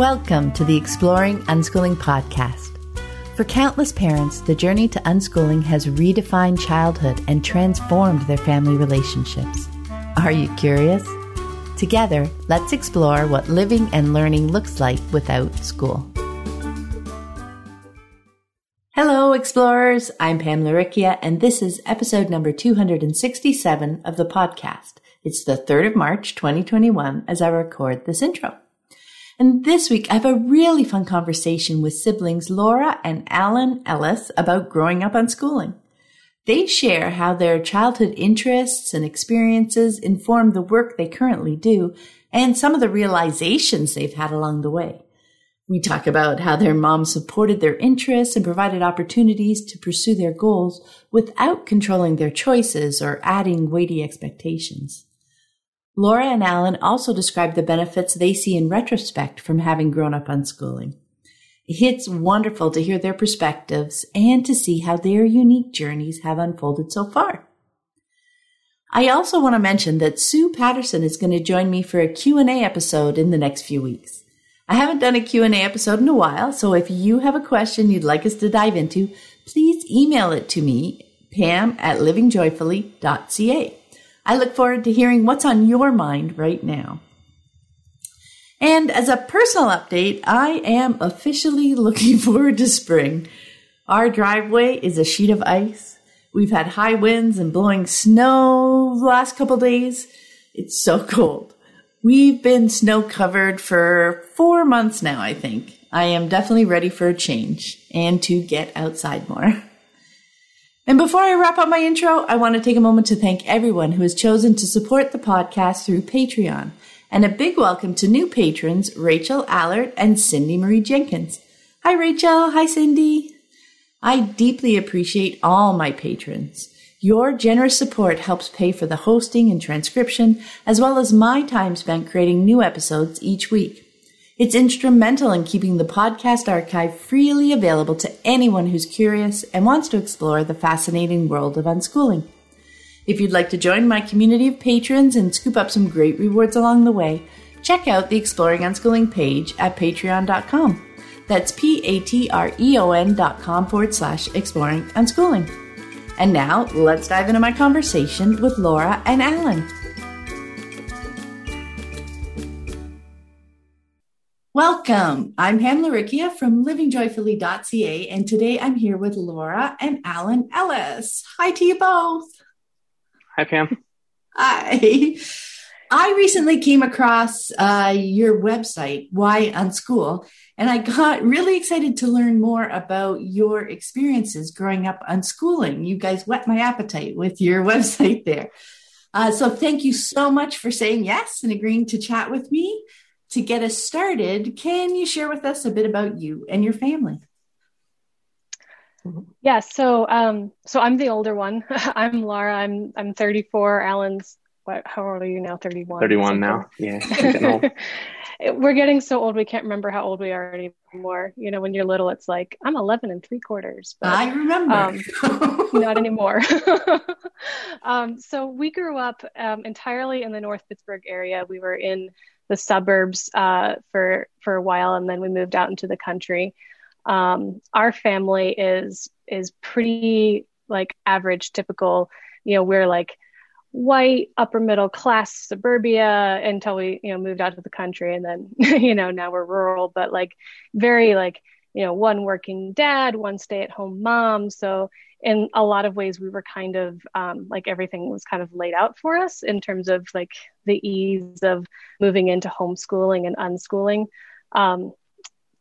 Welcome to the Exploring Unschooling podcast. For countless parents, the journey to unschooling has redefined childhood and transformed their family relationships. Are you curious? Together, let's explore what living and learning looks like without school. Hello, explorers. I'm Pam Laricchia, and this is episode number 267 of the podcast. It's the 3rd of March, 2021, as I record this intro. And this week, I have a really fun conversation with siblings Laura and Alan Ellis about growing up unschooling. They share how their childhood interests and experiences inform the work they currently do and some of the realizations they've had along the way. We talk about how their mom supported their interests and provided opportunities to pursue their goals without controlling their choices or adding weighty expectations. Laura and Alan also describe the benefits they see in retrospect from having grown up unschooling. It's wonderful to hear their perspectives and to see how their unique journeys have unfolded so far. I also want to mention that Sue Patterson is going to join me for a Q&A episode in the next few weeks. I haven't done a Q&A episode in a while, so if you have a question you'd like us to dive into, please email it to me, pam at livingjoyfully.ca. I look forward to hearing what's on your mind right now. And as a personal update, I am officially looking forward to spring. Our driveway is a sheet of ice. We've had high winds and blowing snow the last couple days. It's so cold. We've been snow covered for four months now, I think. I am definitely ready for a change and to get outside more. And before I wrap up my intro, I want to take a moment to thank everyone who has chosen to support the podcast through Patreon. And a big welcome to new patrons, Rachel Allert and Cindy Marie Jenkins. Hi, Rachel. Hi, Cindy. I deeply appreciate all my patrons. Your generous support helps pay for the hosting and transcription, as well as my time spent creating new episodes each week. It's instrumental in keeping the podcast archive freely available to anyone who's curious and wants to explore the fascinating world of unschooling. If you'd like to join my community of patrons and scoop up some great rewards along the way, check out the Exploring Unschooling page at patreon.com. That's P A T R E O N dot com forward slash exploring unschooling. And now let's dive into my conversation with Laura and Alan. Welcome. I'm Pam Laricchia from livingjoyfully.ca, and today I'm here with Laura and Alan Ellis. Hi to you both. Hi, Pam. Hi. I recently came across uh, your website, Why Unschool, and I got really excited to learn more about your experiences growing up unschooling. You guys whet my appetite with your website there. Uh, so thank you so much for saying yes and agreeing to chat with me to get us started, can you share with us a bit about you and your family? Yeah, so um, so I'm the older one. I'm Laura. I'm I'm 34. Alan's what? How old are you now? 31. 31 now. Yeah, getting we're getting so old we can't remember how old we are anymore. You know, when you're little, it's like I'm 11 and three quarters. But, I remember. Um, not anymore. um, so we grew up um, entirely in the North Pittsburgh area. We were in the suburbs uh, for for a while, and then we moved out into the country. Um, our family is is pretty like average, typical. You know, we're like white upper middle class suburbia until we you know moved out to the country and then you know now we're rural but like very like you know one working dad one stay at home mom so in a lot of ways we were kind of um, like everything was kind of laid out for us in terms of like the ease of moving into homeschooling and unschooling um,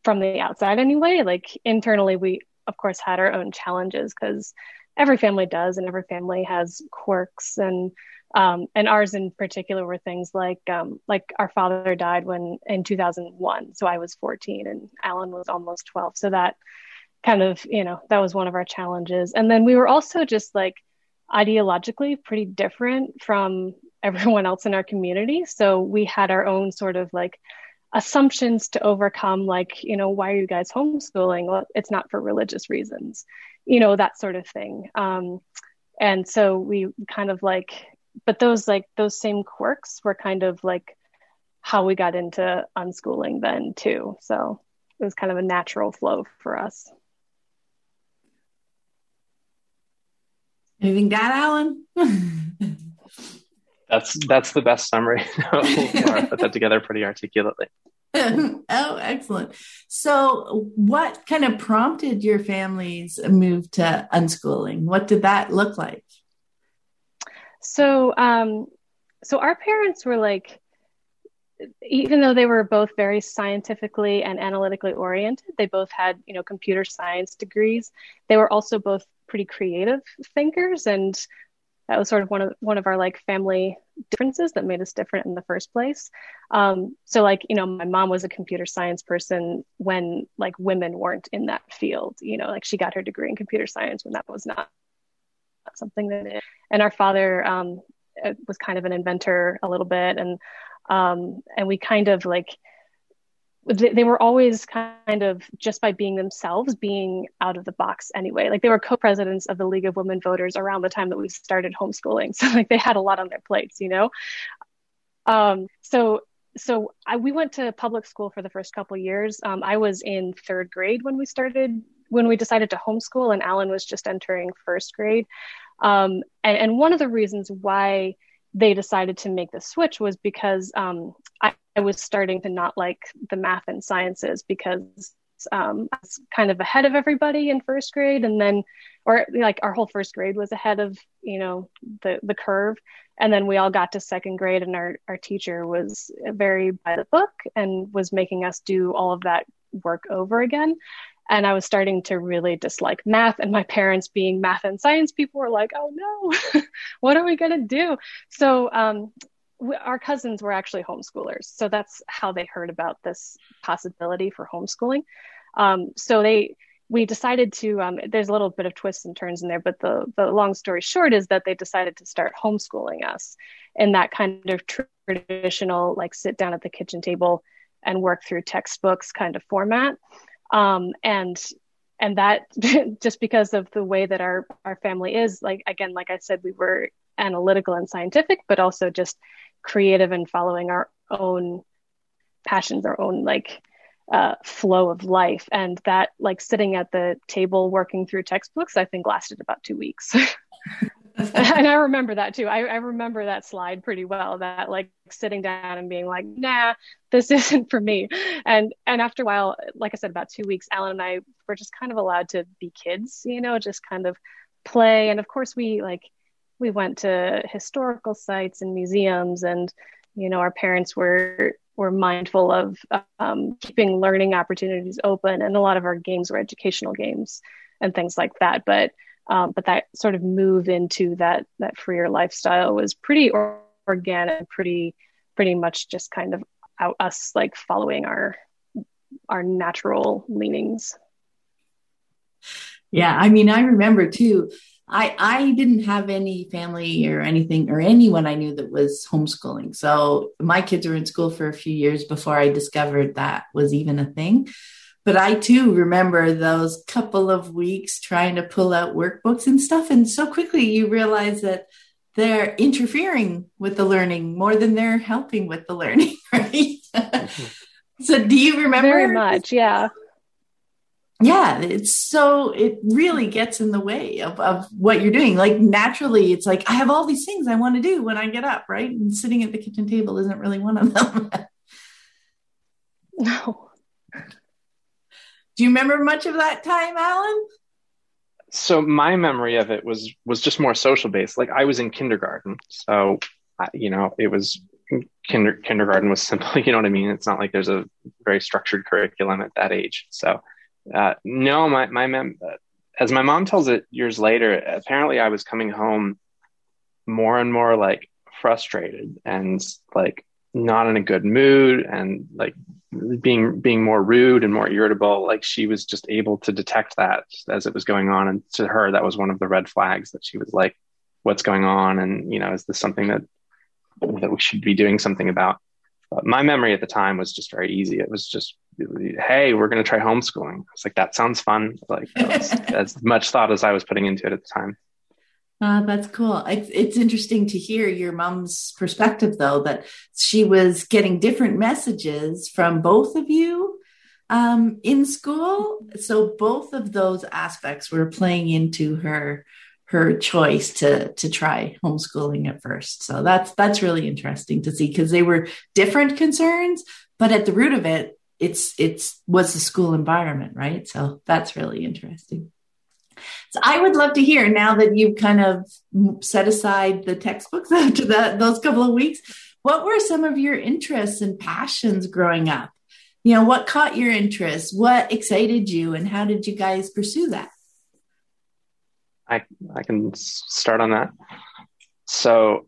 from the outside anyway. Like internally we of course had our own challenges because every family does and every family has quirks and um, and ours in particular were things like um, like our father died when in 2001 so i was 14 and alan was almost 12 so that kind of you know that was one of our challenges and then we were also just like ideologically pretty different from everyone else in our community so we had our own sort of like assumptions to overcome like you know why are you guys homeschooling well it's not for religious reasons you know that sort of thing um, and so we kind of like but those like those same quirks were kind of like how we got into unschooling then too. So it was kind of a natural flow for us. Anything to add, Alan? that's that's the best summary. Laura put that together pretty articulately. oh, excellent. So, what kind of prompted your family's move to unschooling? What did that look like? So, um, so our parents were like, even though they were both very scientifically and analytically oriented, they both had, you know, computer science degrees. They were also both pretty creative thinkers, and that was sort of one of one of our like family differences that made us different in the first place. Um, so, like, you know, my mom was a computer science person when like women weren't in that field. You know, like she got her degree in computer science when that was not something that. And our father um, was kind of an inventor a little bit, and um, and we kind of like they, they, were always kind of just by being themselves being out of the box anyway. Like they were co-presidents of the league of women voters around the time that we started homeschooling. So like they had a lot on their plates you know? Um, so so I, we went to public school for the first couple years. Um, i was in third grade when we started when we decided to homeschool and alan was just entering first grade. Um, and, and one of the reasons why they decided to make the switch was because um, I, I, was starting to not like the math and sciences because um, I was kind of ahead of everybody in first grade, and then, or like our whole first grade was ahead of you know the the curve, and then we all got to second grade, and our our teacher was very by the book and was making us do all of that work over again and I was starting to really dislike math. And my parents, being math and science people, were like, "Oh no, what are we gonna do?" So um, we, our cousins were actually homeschoolers, so that's how they heard about this possibility for homeschooling. Um, so they we decided to um, there's a little bit of twists and turns in there but the, the long story short is that they decided to start homeschooling us in that kind of traditional like sit down at the kitchen table and work through textbooks kind of format um, and and that just because of the way that our our family is like again like i said we were analytical and scientific but also just creative and following our own passions our own like uh, flow of life. And that like sitting at the table working through textbooks i think lasted about two weeks and I remember that too. I, I, remember that slide pretty well. That like sitting down and being like, "Nah, this isn't for me." And and after a while, like I said, about two weeks, Alan and I were just kind of allowed to be kids, you know, just kind of play. And of course, we like we went to historical sites and museums, and you know, our parents were were mindful of um, keeping learning opportunities open, and a lot of our games were educational games and things like that. But um, but that sort of move into that that freer lifestyle was pretty organic, pretty pretty much just kind of out, us like following our our natural leanings. Yeah, I mean, I remember too. I I didn't have any family or anything or anyone I knew that was homeschooling. So my kids were in school for a few years before I discovered that was even a thing. But I too remember those couple of weeks trying to pull out workbooks and stuff. And so quickly you realize that they're interfering with the learning more than they're helping with the learning, right? Mm-hmm. so do you remember? Very much, yeah. Yeah, it's so it really gets in the way of, of what you're doing. Like naturally, it's like I have all these things I want to do when I get up, right? And sitting at the kitchen table isn't really one of them. no. Do you remember much of that time, Alan? So my memory of it was was just more social based. Like I was in kindergarten, so you know it was kinder, kindergarten was simple. You know what I mean? It's not like there's a very structured curriculum at that age. So uh, no, my my mem- as my mom tells it years later, apparently I was coming home more and more like frustrated and like not in a good mood and like being being more rude and more irritable like she was just able to detect that as it was going on. And to her that was one of the red flags that she was like what's going on? And you know is this something that that we should be doing something about? But my memory at the time was just very easy. It was just hey we're going to try homeschooling. It's like that sounds fun. Like as much thought as i was putting into it at the time Uh, that's cool. It's, it's interesting to hear your mom's perspective, though, that she was getting different messages from both of you um, in school. So both of those aspects were playing into her her choice to to try homeschooling at first. So that's that's really interesting to see because they were different concerns, but at the root of it, it's it's was the school environment, right? So that's really interesting. So I would love to hear now that you've kind of set aside the textbooks after that those couple of weeks. What were some of your interests and passions growing up? You know, what caught your interest? What excited you, and how did you guys pursue that? I I can start on that. So,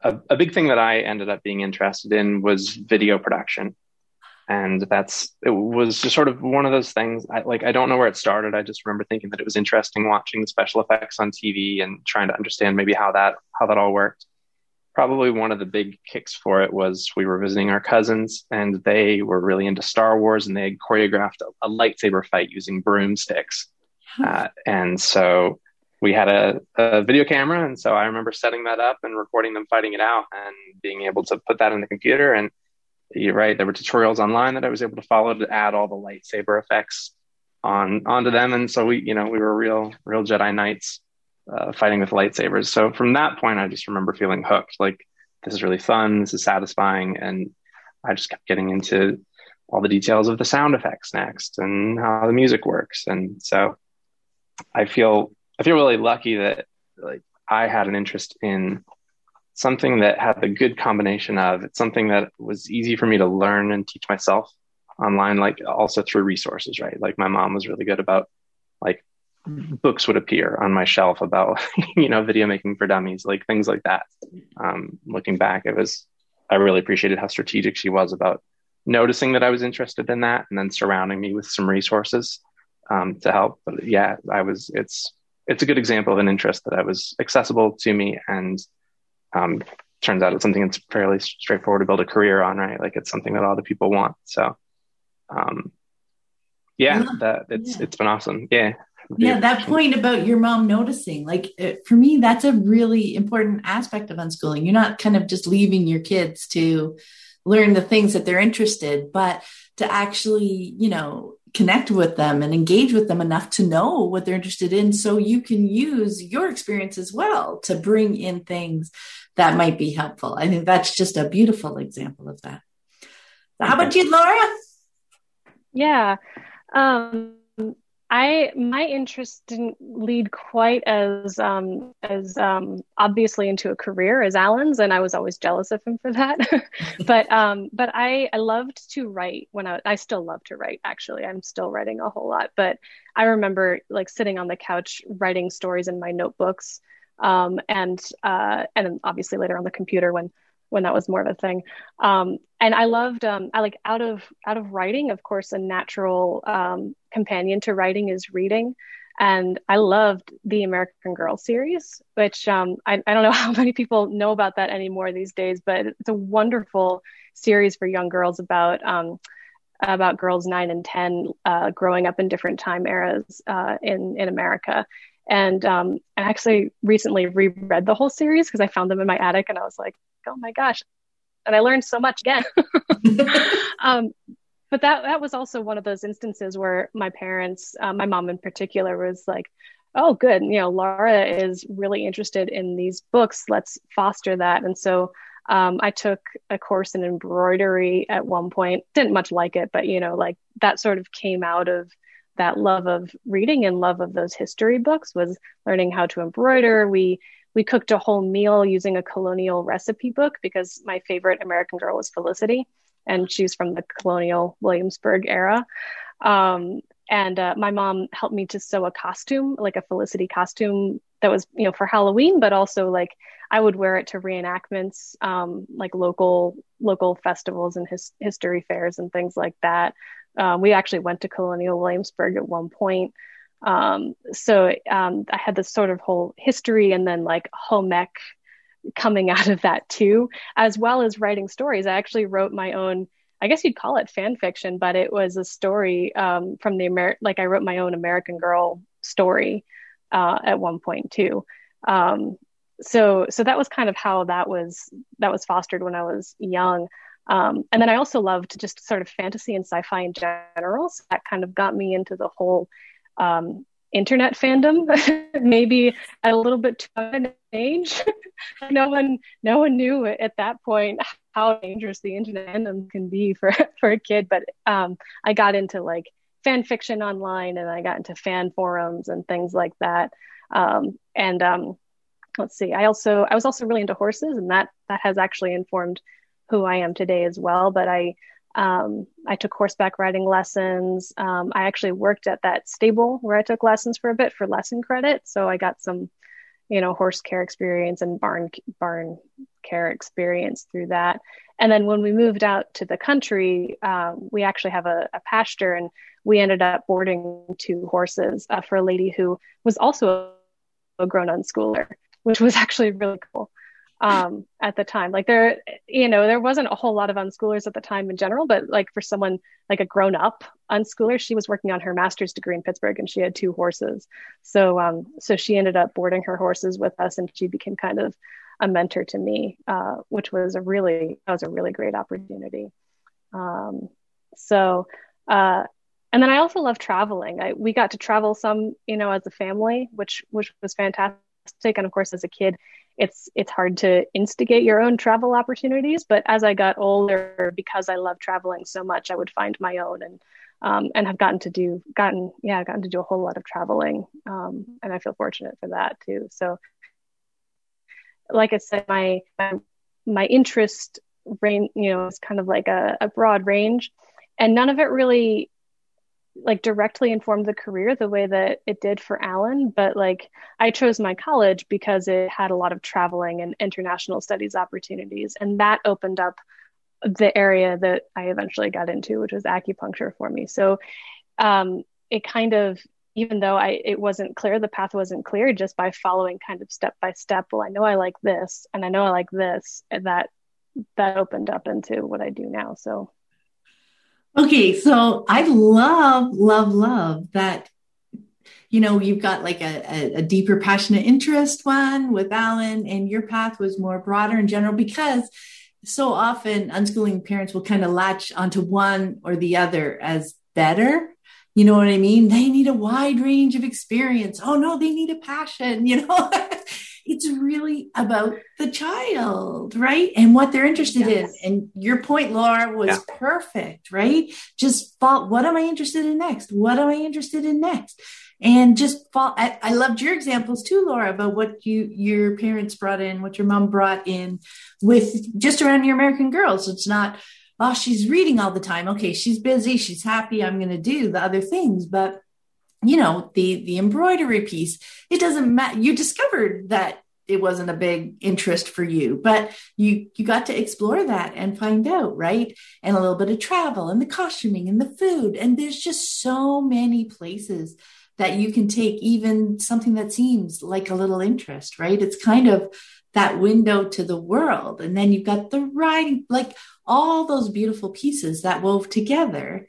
a, a big thing that I ended up being interested in was video production and that's it was just sort of one of those things I, like i don't know where it started. I just remember thinking that it was interesting watching the special effects on tv and trying to understand maybe how that how that all worked. Probably one of the big kicks for it was we were visiting our cousins and they were really into star wars and they had choreographed a, a lightsaber fight using broomsticks. Uh, and so we had a, a video camera and so i remember setting that up and recording them fighting it out and being able to put that in the computer and you're right. There were tutorials online that I was able to follow to add all the lightsaber effects on onto them, and so we, you know, we were real, real Jedi Knights uh, fighting with lightsabers. So from that point, I just remember feeling hooked. Like this is really fun. This is satisfying, and I just kept getting into all the details of the sound effects next and how the music works. And so I feel I feel really lucky that like I had an interest in something that had a good combination of it's something that was easy for me to learn and teach myself online, like also through resources, right? Like my mom was really good about like books would appear on my shelf about, you know, video making for dummies, like things like that. Um, looking back, it was, I really appreciated how strategic she was about noticing that I was interested in that and then surrounding me with some resources um, to help. But yeah, I was, it's, it's a good example of an interest that I was accessible to me and um, turns out it's something that's fairly straightforward to build a career on, right? Like it's something that all the people want. So, um, yeah, yeah. that it's yeah. it's been awesome. Yeah. Yeah, that point about your mom noticing, like it, for me, that's a really important aspect of unschooling. You're not kind of just leaving your kids to learn the things that they're interested, but to actually, you know, connect with them and engage with them enough to know what they're interested in so you can use your experience as well to bring in things that might be helpful. I think that's just a beautiful example of that. So how about you, Laura? Yeah. Um, I my interest didn't lead quite as um, as um, obviously into a career as Alan's, and I was always jealous of him for that. but um, but I I loved to write when I I still love to write. Actually, I'm still writing a whole lot. But I remember like sitting on the couch writing stories in my notebooks, um, and uh, and obviously later on the computer when when that was more of a thing. Um, and I loved, um, I like out of out of writing, of course, a natural um, companion to writing is reading. And I loved the American Girl series, which um, I, I don't know how many people know about that anymore these days, but it's a wonderful series for young girls about um, about girls nine and ten uh, growing up in different time eras uh, in in America. And um, I actually recently reread the whole series because I found them in my attic, and I was like, oh my gosh. And I learned so much again. um, but that that was also one of those instances where my parents, uh, my mom in particular, was like, "Oh, good, you know, Laura is really interested in these books. Let's foster that." And so um, I took a course in embroidery at one point. Didn't much like it, but you know, like that sort of came out of that love of reading and love of those history books was learning how to embroider. We we cooked a whole meal using a colonial recipe book because my favorite American girl was Felicity, and she's from the colonial Williamsburg era. Um, and uh, my mom helped me to sew a costume, like a Felicity costume that was, you know, for Halloween, but also like I would wear it to reenactments, um, like local local festivals and his, history fairs and things like that. Um, we actually went to Colonial Williamsburg at one point. Um, so um, I had this sort of whole history and then like home ec coming out of that too, as well as writing stories. I actually wrote my own, I guess you'd call it fan fiction, but it was a story um, from the American, like I wrote my own American Girl story uh, at one point too. Um, so so that was kind of how that was that was fostered when I was young. Um, and then I also loved just sort of fantasy and sci-fi in general. So that kind of got me into the whole um, internet fandom, maybe at a little bit too an age. no one, no one knew at that point how dangerous the internet fandom can be for for a kid. But um, I got into like fan fiction online, and I got into fan forums and things like that. Um, and um, let's see, I also I was also really into horses, and that that has actually informed who I am today as well. But I um, I took horseback riding lessons. Um, I actually worked at that stable where I took lessons for a bit for lesson credit. So I got some, you know, horse care experience and barn barn care experience through that. And then when we moved out to the country, um, we actually have a, a, pasture, and we ended up boarding two horses uh, for a lady who was also a grown unschooler, which was actually really cool um, at the time. Like there, you know, there wasn't a whole lot of unschoolers at the time in general, but like for someone like a grown up unschooler, she was working on her master's degree in Pittsburgh and she had two horses. So, um, so she ended up boarding her horses with us and she became kind of a mentor to me, uh, which was a really, that was a really great opportunity. Um, so, uh, and then I also love traveling. I, we got to travel some, you know, as a family, which, which was fantastic. And of course, as a kid, it's it's hard to instigate your own travel opportunities but as i got older because i love traveling so much i would find my own and um, and have gotten to do gotten yeah gotten to do a whole lot of traveling um, and i feel fortunate for that too. So like i said my my, interest range you know is kind of like a, a broad range and none of it really like directly informed the career the way that it did for Alan, but like I chose my college because it had a lot of traveling and international studies opportunities, and that opened up the area that I eventually got into, which was acupuncture for me. So um, it kind of, even though I it wasn't clear, the path wasn't clear, just by following kind of step by step. Well, I know I like this, and I know I like this, and that that opened up into what I do now. So Okay, so I love, love, love that. You know, you've got like a, a, deeper, passionate interest one with Alan, and your path was more broader in general because so often unschooling parents will kind of latch onto one or the other as better. You know what I mean? They need a wide range of experience. Oh no, they need a passion, you know? it's really about the child, right? And what they're interested yes. in. And your point, Laura, was yeah. perfect, right? Just thought, what am I interested in next? What am I interested in next? And just fall. I, I loved your examples too, Laura, about what you your parents brought in, what your mom brought in with just around your American girls. It's not, oh, she's reading all the time. Okay, she's busy, she's happy. I'm going to do the other things, but you know the the embroidery piece it doesn't matter you discovered that it wasn't a big interest for you but you you got to explore that and find out right? And a little bit of travel and the costuming and the food and there's just so many places that you can take even something that seems like a little interest right? It's kind of that window to the world and then you've got the writing like all those beautiful pieces that wove together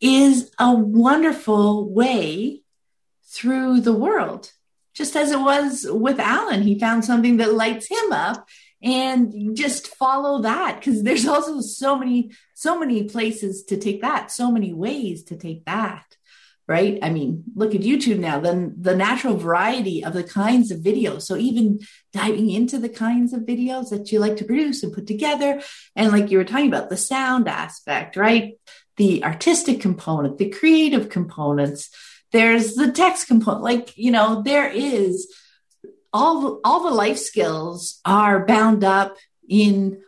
is a wonderful way through the world. Just as it was with Alan, he found something that lights him up and just follow that because there's also so many so many places to take that so many ways to take that right? I mean look at youtube now then the natural variety of the kinds of videos. So even diving into the kinds of videos that you like to produce and put together and like you were talking about the sound aspect right the artistic component, the creative components. There's the text component. Like, you know, there is all, all the life skills are bound up in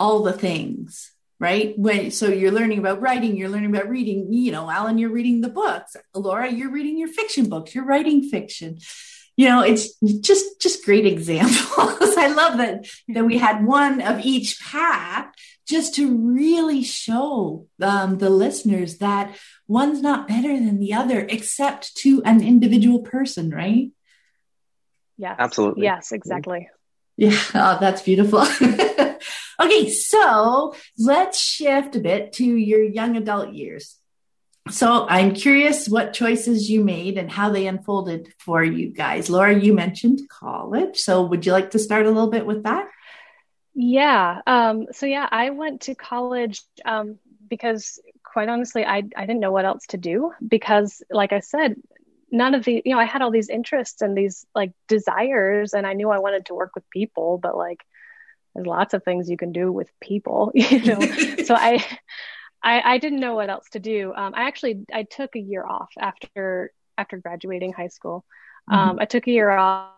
all the things right when so you're learning about writing you're learning about reading you know alan you're reading the books laura you're reading your fiction books you're writing fiction you know it's just just great examples. I love that that we had one of each path just to really show um, the listeners that one's not better than the other except to an individual person right? Yeah absolutely. Yes exactly. Yeah. Oh, that's beautiful. Okay so let's shift a bit to your young adult years so I'm curious what choices you made and how they unfolded for you guys. Laura, you mentioned college. So would you like to start a little bit with that? Yeah. Um, so yeah, I went to college um, because quite honestly, I, I didn't know what else to do because like I said, none of the, you know, I had all these interests and these like desires and I knew I wanted to work with people, but like there's lots of things you can do with people, you know? so I, I, I didn't know what else to do. Um, I actually I took a year off after after graduating high school. Um, mm-hmm. I took a year off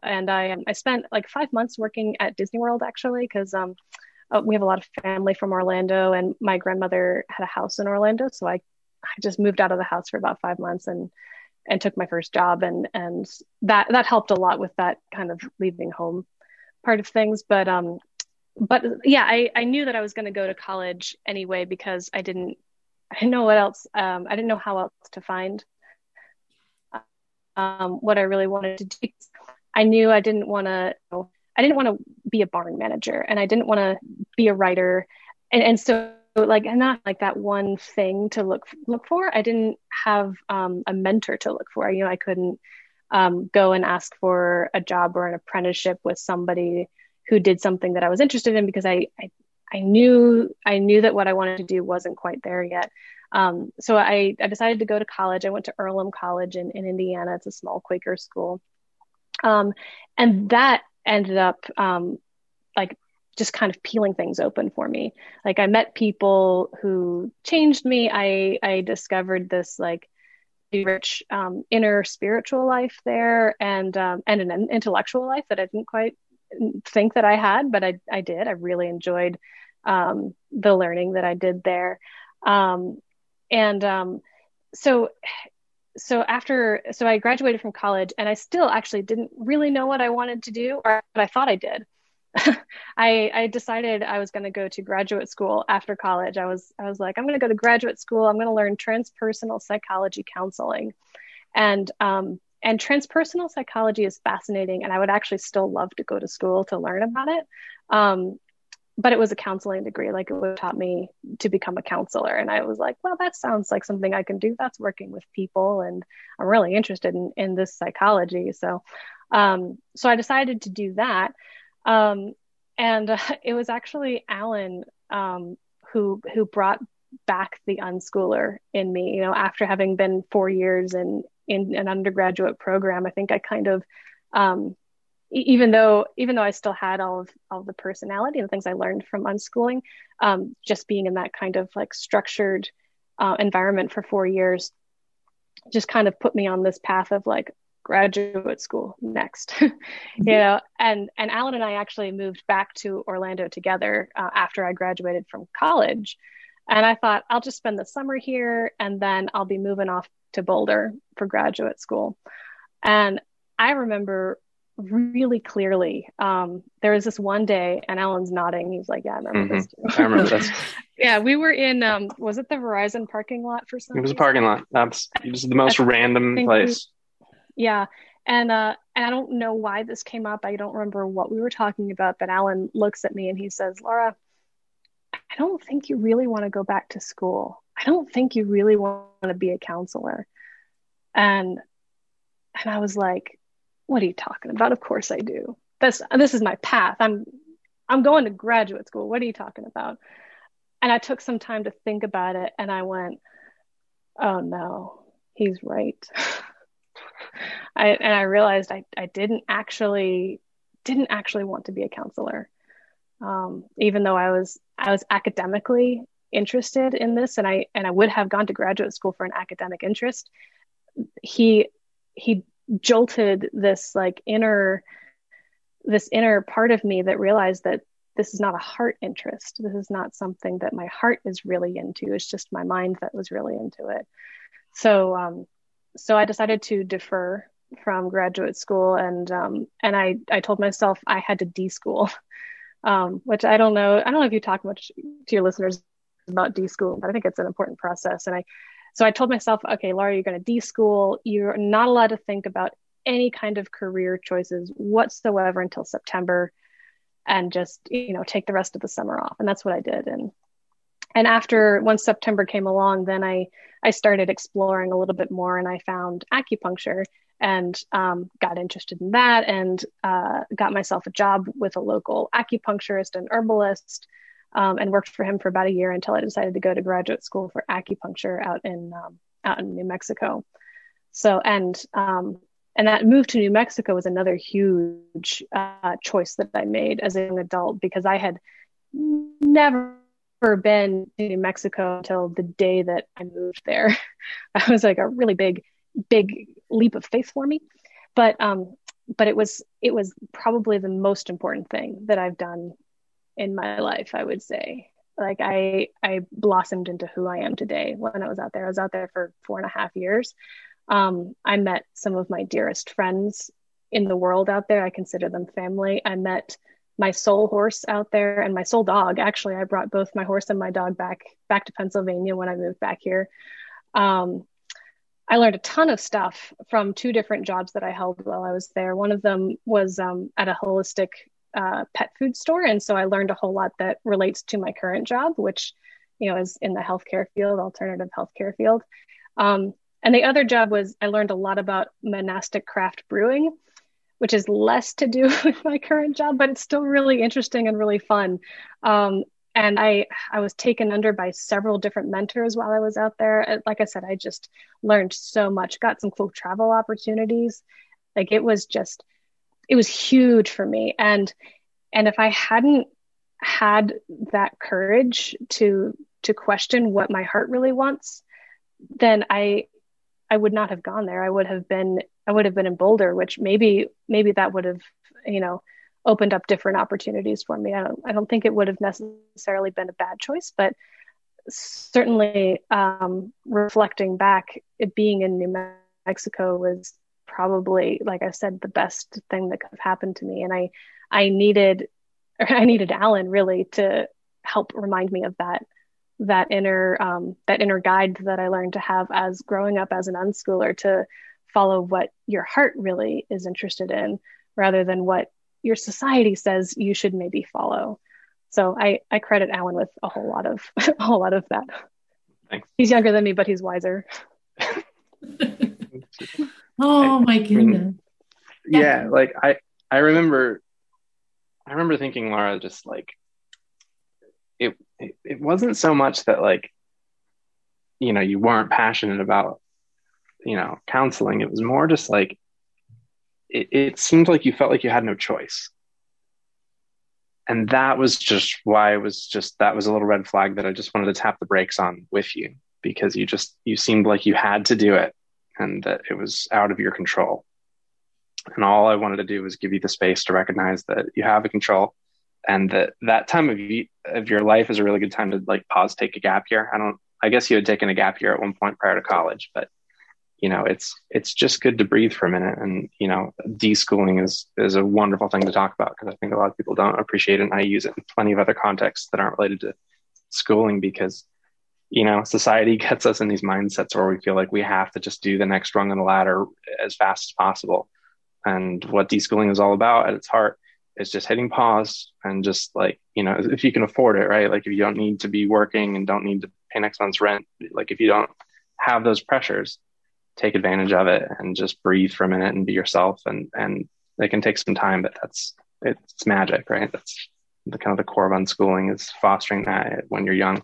and I I spent like five months working at Disney World actually because um, uh, we have a lot of family from Orlando and my grandmother had a house in Orlando, so I I just moved out of the house for about five months and and took my first job and and that that helped a lot with that kind of leaving home part of things. But um, but yeah, I, I knew that I was going to go to college anyway because I didn't I didn't know what else um, I didn't know how else to find um, what I really wanted to do. I knew I didn't want to I didn't want to be a barn manager and I didn't want to be a writer and, and so like not like that one thing to look look for. I didn't have um, a mentor to look for. You know, I couldn't um, go and ask for a job or an apprenticeship with somebody who did something that I was interested in because I, I, I knew I knew that what I wanted to do wasn't quite there yet. Um, so I, I decided to go to college. I went to Earlham College in, in Indiana. It's a small Quaker school. Um, and that ended up um, like just kind of peeling things open for me. Like I met people who changed me. I I discovered this like rich um, inner spiritual life there and um, and an intellectual life that I didn't quite think that I had, but I, I did. I really enjoyed um, the learning that I did there. Um, and um, so, so after, so I graduated from college and I still actually didn't really know what I wanted to do, or I thought I did. I, I decided I was going to go to graduate school after college. I was, I was like, I'm going to go to graduate school. I'm going to learn transpersonal psychology counseling. And, um, and transpersonal psychology is fascinating and i would actually still love to go to school to learn about it. Um, but it was a counseling degree like it would taught me to become a counselor. And i was like well that sounds like something i can do. That's working with people and i'm really interested in, in this psychology. So um, so i decided to do that. Um, and uh, it was actually alan um, who who brought back the unschooler in me you know after having been four years in in an undergraduate program, I think I kind of, um, even though even though I still had all of all of the personality and the things I learned from unschooling, um, just being in that kind of like structured uh, environment for four years, just kind of put me on this path of like graduate school next. You know and and alan and i actually moved back to orlando together uh, after i graduated from college. And i thought i'll just spend the summer here and then i'll be moving off to Boulder for graduate school. And I remember really clearly. Um, there was this one day, and Alan's nodding. He's like, "Yeah, I remember mm-hmm. this. I remember this. yeah, we were in. Um, was it the Verizon parking lot for some? It was a parking lot. That's it was the most random place. We, yeah, and uh, and I don't know why this came up. I don't remember what we were talking about. But Alan looks at me and he says, "Laura, I don't think you really want to go back to school." I don't think you really want to be a counselor. And and I was like, what are you talking about? Of course I do. This this is my path. I'm I'm going to graduate school. What are you talking about? And I took some time to think about it and I went, oh no, he's right. I and I realized I, I didn't actually didn't actually want to be a counselor. Um, even though I was I was academically interested in this and I and I would have gone to graduate school for an academic interest, he he jolted this like inner this inner part of me that realized that this is not a heart interest. This is not something that my heart is really into. It's just my mind that was really into it. So um, so I decided to defer from graduate school and um, and I I told myself I had to de-school, um, which I don't know. I don't know if you talk much to your listeners about de-school, but I think it's an important process. And I, so I told myself, okay, Laura, you're going to de-school. You're not allowed to think about any kind of career choices whatsoever until September, and just you know take the rest of the summer off. And that's what I did. And and after once September came along, then I I started exploring a little bit more, and I found acupuncture and um, got interested in that, and uh, got myself a job with a local acupuncturist and herbalist, um, and worked for him for about a year until I decided to go to graduate school for acupuncture out in um, out in New Mexico. So and um, and that move to New Mexico was another huge uh, choice that I made as a young adult because I had never been to New Mexico until the day that I moved there. that was like a really big, big leap of faith for me. But um, but it was it was probably the most important thing that I've done in my life. I would say, like I I blossomed into who I am today when I was out there. I was out there for four and a half years. Um, I met some of my dearest friends in the world out there. I consider them family. I met my soul horse out there and my soul dog. Actually, I brought both my horse and my dog back back to Pennsylvania when I moved back here. Um, I learned a ton of stuff from two different jobs that I held while I was there. One of them was um, at a holistic uh, pet food store, and so I learned a whole lot that relates to my current job, which you know is in the healthcare field, alternative healthcare field. Um, and the other job was I learned a lot about monastic craft brewing, which is less to do with my current job, but it's still really interesting and really fun. Um, and I I was taken under by several different mentors while I was out there. Like I said, I just learned so much, got some cool travel opportunities. Like it was just it was huge for me. And and if I hadn't had that courage to to question what my heart really wants, then I I would not have gone there. I would have been I would have been in Boulder, which maybe maybe that would have you know opened up different opportunities for me. I don't I don't think it would have necessarily been a bad choice, but certainly um, reflecting back, it being in New Mexico was probably like I said the best thing that could have happened to me, and I I needed I needed Alan really to help remind me of that that inner um, that inner guide that I learned to have as growing up as an unschooler to follow what your heart really is interested in rather than what your society says you should maybe follow. So I, I credit Alan with a whole lot of a whole lot of that. Thanks. He's younger than me, but he's wiser. oh my goodness. Yeah, like I I remember I remember thinking Laura just like it, it it wasn't so much that like you know you weren't passionate about you know counseling. It was more just like it, it seemed like you felt like you had no choice. And that was just why it was just that was a little red flag that i just wanted to tap the brakes on with you because you just you seemed like you had to do it and that it was out of your control and all i wanted to do was give you the space to recognize that you have a control and that that time of, of your life is a really good time to like pause, take a gap year. I don't, I guess you had taken a gap year at one point prior to college, but you know, it's, it's just good to breathe for a minute. And, you know, deschooling is, is a wonderful thing to talk about because I think a lot of people don't appreciate it. And I use it in plenty of other contexts that aren't related to schooling because, you know, society gets us in these mindsets where we feel like we have to just do the next rung on the ladder as fast as possible. And what deschooling is all about at its heart is just hitting pause and just like you know if you can afford it right? Like if you don't need to be working and don't need to pay next month's rent like if you don't have those pressures take advantage of it and just breathe for a minute and be yourself. And and it can take some time but that's it's magic right? That's the kind of the core of unschooling is fostering that when you're young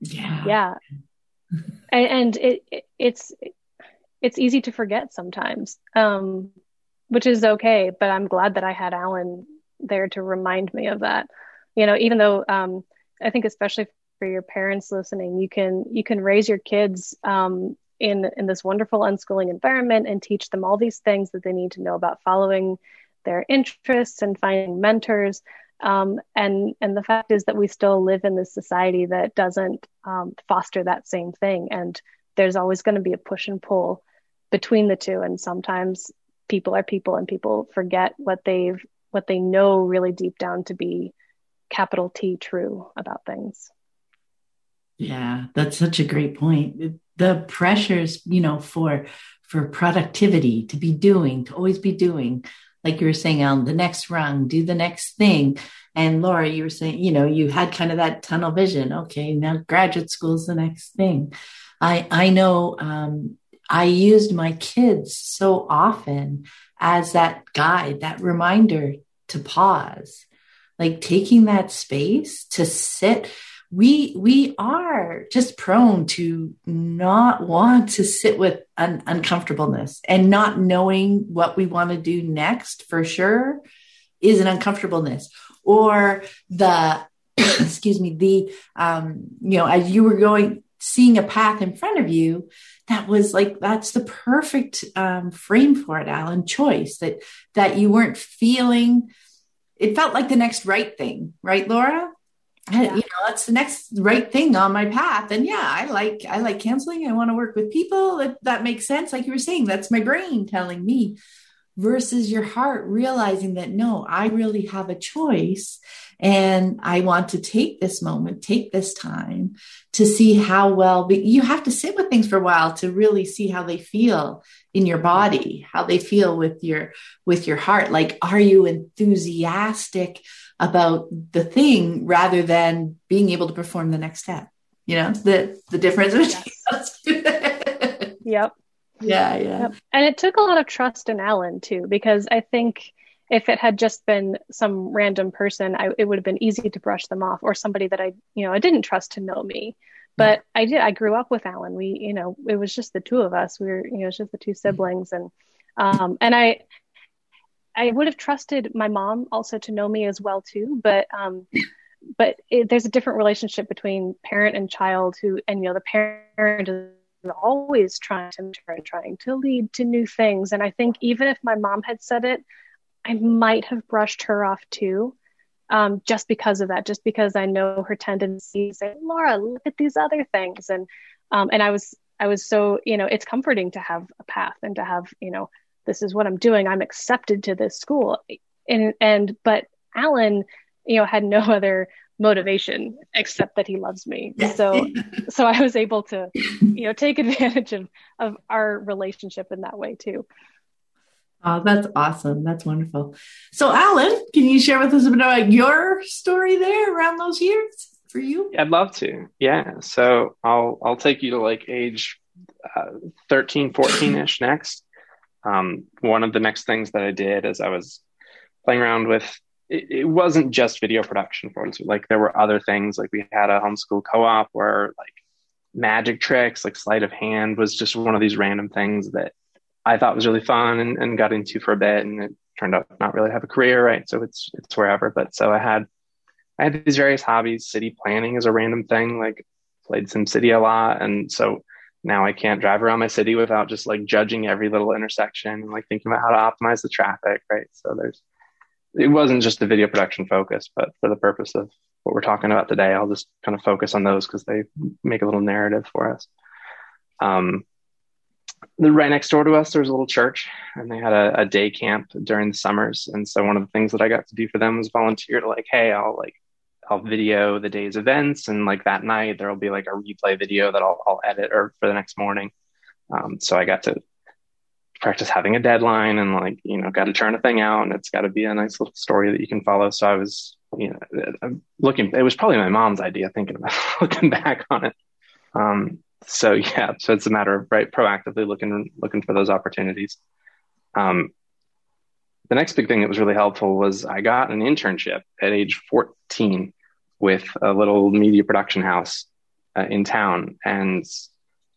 yeah yeah and, and it, it it's it's easy to forget sometimes um which is okay. But I'm glad that I had Alan there to remind me of that. You know, even though um, I think especially for your parents listening, you can you can raise your kids um, in in this wonderful unschooling environment and teach them all these things that they need to know about following their interests and finding mentors. Um, and and the fact is that we still live in this society that doesn't um, foster that same thing, and there's always going to be a push and pull between the two. And sometimes people are people and people forget what they've what they know really deep down to be capital T true about things. Yeah, that's such a great point. The pressures, you know, for for productivity to be doing, to always be doing, like you were saying, on the next rung, do the next thing. And Laura, you were saying, you know, you had kind of that tunnel vision. Okay, now graduate school is the next thing. I I know um, I used my kids so often as that guide, that reminder to pause, like taking that space to sit. We we are just prone to not want to sit with un- uncomfortableness and not knowing what we want to do next for sure is an uncomfortableness or the excuse me the um you know as you were going seeing a path in front of you that was like that's the perfect um, frame for it alan choice that that you weren't feeling. It felt like the next right thing right laura yeah. you know that's the next right thing on my path. And yeah i like i like counseling. I want to work with people. That, that makes sense. Like you were saying that's my brain telling me versus your heart realizing that no, I really have a choice and I want to take this moment, take this time to see how well, but you have to sit with things for a while to really see how they feel in your body, how they feel with your, with your heart. Like, are you enthusiastic about the thing rather than being able to perform the next step? You know, the, the difference yes. yep yeah yeah. Yep. and it took a lot of trust in alan too because i think if it had just been some random person I, it would have been easy to brush them off or somebody that i you know i didn't trust to know me. But i did i grew up with alan. We you know it was just the two of us. We were you know it's just the two siblings. And um and i i would have trusted my mom also to know me as well too. But um but it, there's a different relationship between parent and child who and you know the parent is always trying to mentor and trying to lead to new things. And I think even if my mom had said it, I might have brushed her off too, um, just because of that, just because I know her tendency to say, Laura, look at these other things. And um, and I was I was so, you know, it's comforting to have a path and to have, you know, this is what I'm doing. I'm accepted to this school. And and but Alan, you know, had no other motivation except that he loves me. So so i was able to you know take advantage of of our relationship in that way too. Oh that's awesome. That's wonderful. So alan can you share with us a bit about your story there around those years for you? I'd love to. Yeah. So i'll i'll take you to like age uh, 13 14ish next. Um, one of the next things that i did as i was playing around with it, it wasn't just video production for us. Like there were other things. Like we had a homeschool co-op where like magic tricks, like sleight of hand, was just one of these random things that I thought was really fun and, and got into for a bit. And it turned out not really have a career, right? So it's it's wherever. But so I had I had these various hobbies. City planning is a random thing. Like played SimCity a lot, and so now I can't drive around my city without just like judging every little intersection and like thinking about how to optimize the traffic, right? So there's it wasn't just the video production focus, but for the purpose of what we're talking about today, I'll just kind of focus on those because they make a little narrative for us. Um, right next door to us, there was a little church, and they had a, a, day camp during the summers. And so one of the things that I got to do for them was volunteer to like, hey, I'll like I'll video the day's events, and like that night there will be like a replay video that I'll, I'll edit or for the next morning. Um, so I got to practice having a deadline and like you know got to turn a thing out and it's got to be a nice little story that you can follow. So i was you know looking it was probably my mom's idea thinking about looking back on it. Um so yeah so it's a matter of right proactively looking looking for those opportunities. Um the next big thing that was really helpful was i got an internship at age 14 with a little media production house uh, in town. And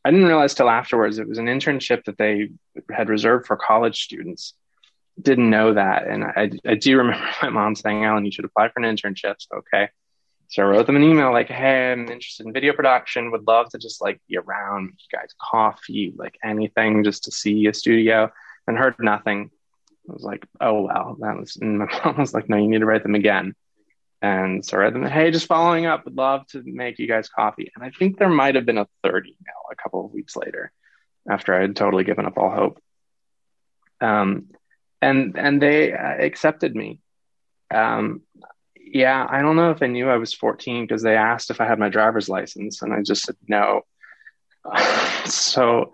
I didn't realize till afterwards it was an internship that they had reserved for college students. Didn't know that, and I, I do remember my mom saying, "Alan, you should apply for an internship." So, okay, so I wrote them an email like, "Hey, I'm interested in video production. Would love to just like be around, you guys, coffee, like anything, just to see a studio." And heard nothing. I was like, "Oh well, that was." And my mom was like, "No, you need to write them again." And so I read them, hey, just following up, would love to make you guys coffee. And I think there might have been a third email a couple of weeks later after I had totally given up all hope. Um, and and they uh, accepted me. Um, yeah, I don't know if they knew I was 14 because they asked if I had my driver's license, and I just said no. so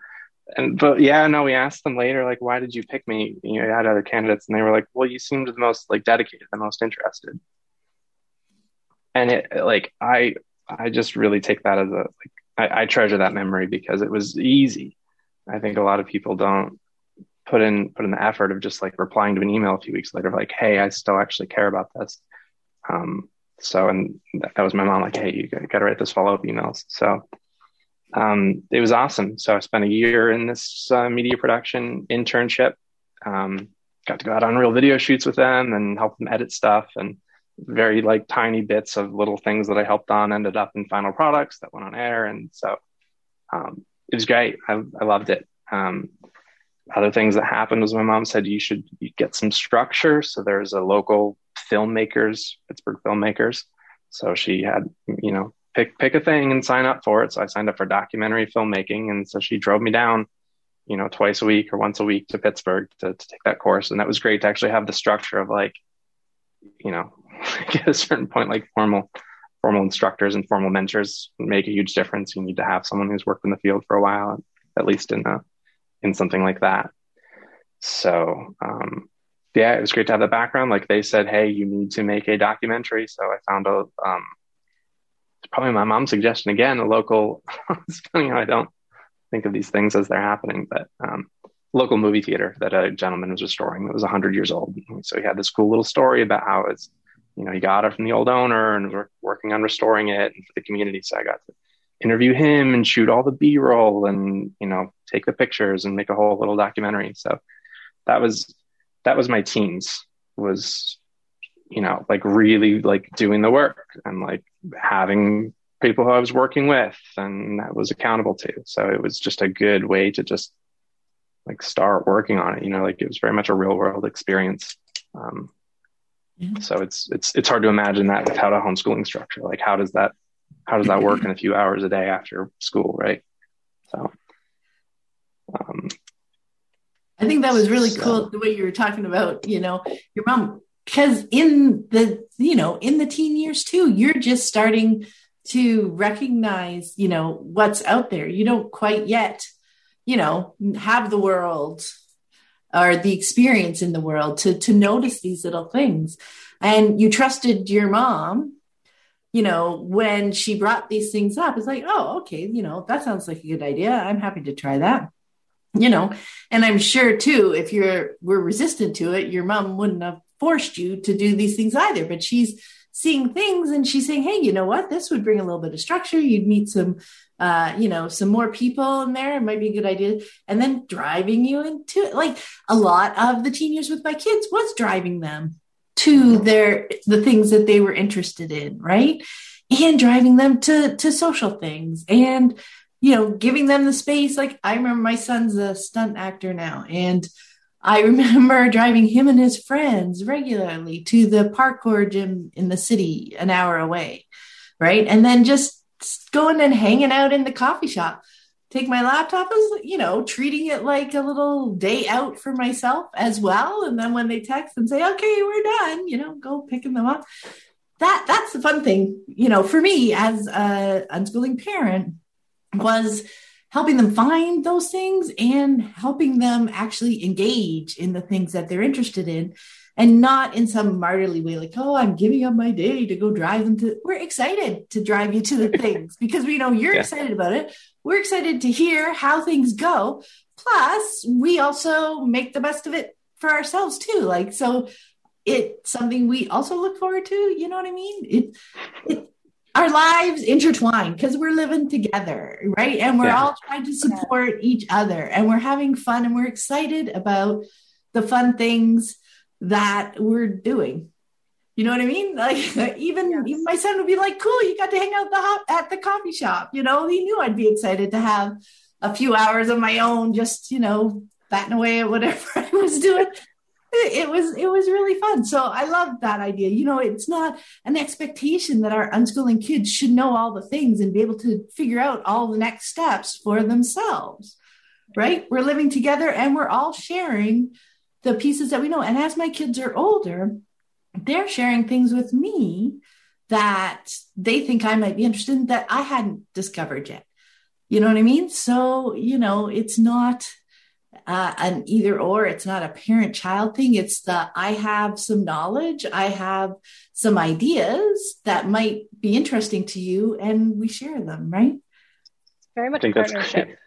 and but yeah, no, we asked them later, like, why did you pick me? You know, you had other candidates, and they were like, well, you seemed the most like dedicated, the most interested. And it like I I just really take that as a like I, I treasure that memory because it was easy. I think a lot of people don't put in put in the effort of just like replying to an email a few weeks later, like, hey, I still actually care about this. Um, so and that was my mom, like, hey, you got to write this follow up emails. So um, it was awesome. So I spent a year in this uh, media production internship. Um, got to go out on real video shoots with them and help them edit stuff and very like tiny bits of little things that I helped on ended up in final products that went on air. And so um, it was great. I, I loved it. Um, other things that happened was my mom said you should get some structure. So there's a local filmmakers, Pittsburgh filmmakers. So she had, you know, pick pick a thing and sign up for it. So I signed up for documentary filmmaking, and so she drove me down, you know, twice a week or once a week to Pittsburgh to, to take that course, and that was great to actually have the structure of like, you know, at a certain point, like formal formal instructors and formal mentors make a huge difference. You need to have someone who's worked in the field for a while, at least in a in something like that. So um, yeah, it was great to have the background. Like they said, hey, you need to make a documentary. So I found a um, probably my mom's suggestion again, a local. it's funny how I don't think of these things as they're happening, but um, local movie theater that a gentleman was restoring that was 100 years old. So he had this cool little story about how it's, you know, he got it from the old owner and was working on restoring it and for the community. So I got to interview him and shoot all the B roll and, you know, take the pictures and make a whole little documentary. So that was, that was my teens was you know, like really like doing the work and like having people who I was working with and that was accountable to. So it was just a good way to just like start working on it. You know, like it was very much a real world experience. Um, yeah. So it's it's it's hard to imagine that without a homeschooling structure. Like how does that how does that work in a few hours a day after school, right? So um, I think that was really so. cool the way you were talking about, you know, your mom because in the you know in the teen years too you're just starting to recognize you know what's out there you don't quite yet you know have the world or the experience in the world to to notice these little things. And you trusted your mom you know when she brought these things up. It's like oh okay you know that sounds like a good idea. I'm happy to try that you know. And i'm sure too if you're were resistant to it your mom wouldn't have forced you to do these things either, but she's seeing things and she's saying, Hey, you know what? This would bring a little bit of structure. You'd meet some, uh, you know, some more people in there. It might be a good idea. And then driving you into. Like a lot of the teen years with my kids was driving them to their, the things that they were interested in. Right. And driving them to, to social things and, you know, giving them the space. Like I remember my son's a stunt actor now and, I remember driving him and his friends regularly to the parkour gym in the city an hour away, right? And then just going and hanging out in the coffee shop. Take my laptop as, you know, treating it like a little day out for myself as well. And then when they text and say, okay, we're done, you know, go picking them up. That that's the fun thing, you know, for me as a unschooling parent was helping them find those things and helping them actually engage in the things that they're interested in and not in some martyrly way like oh i'm giving up my day to go drive them to we're excited to drive you to the things because we know you're yeah. excited about it we're excited to hear how things go plus we also make the best of it for ourselves too like so it's something we also look forward to you know what i mean it it our lives intertwine because we're living together, right? And we're yeah. all trying to support each other and we're having fun and we're excited about the fun things that we're doing. You know what I mean? Like even, yes. even my son would be like, "Cool, you got to hang out the hop at the coffee shop." You know, he knew I'd be excited to have a few hours of my own, just you know, batting away at whatever I was doing it was it was really fun so i love that idea you know it's not an expectation that our unschooling kids should know all the things and be able to figure out all the next steps for themselves right we're living together and we're all sharing the pieces that we know and as my kids are older they're sharing things with me that they think i might be interested in that i hadn't discovered yet You know what I mean? So, you know, it's not uh, an either or. It's not a parent child thing. It's the I have some knowledge, I have some ideas that might be interesting to you, and we share them, right? Very much partnership.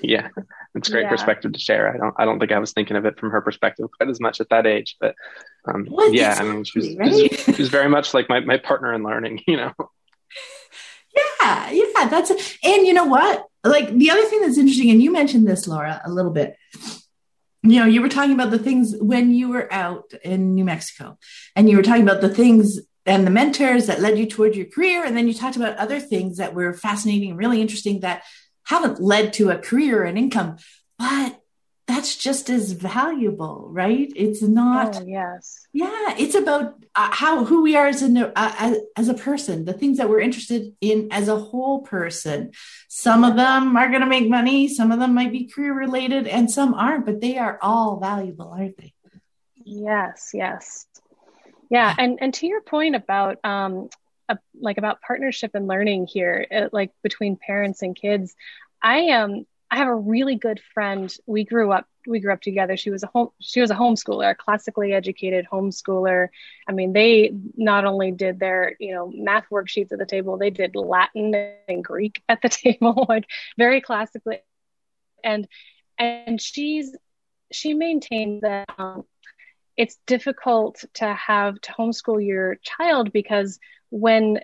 Yeah, it's great yeah. perspective to share. I don't, I don't think I was thinking of it from her perspective quite as much at that age, but um, well, yeah, I mean, she was, right? she was very much like my, my partner in learning, you know? Yeah, yeah, that's, and you know what? Like the other thing that's interesting, and you mentioned this, Laura, a little bit. You know, you were talking about the things when you were out in New Mexico, and you were talking about the things and the mentors that led you toward your career, and then you talked about other things that were fascinating, and really interesting that haven't led to a career and income, but that's just as valuable, right? It's not. Oh, yes. Yeah, it's about uh, how who we are as a uh, as, as a person, the things that we're interested in as a whole person. Some of them are going to make money, some of them might be career related, and some aren't, but they are all valuable, aren't they? Yes, yes, yeah. And and to your point about um, like about partnership and learning here, uh, like between parents and kids, I am. Um, I have a really good friend. We grew up we grew up together. She was a home she was a homeschooler, a classically educated homeschooler. I mean, they not only did their, you know, math worksheets at the table, they did Latin and Greek at the table, like very classically. And and she's she maintained that um, it's difficult to have to homeschool your child because when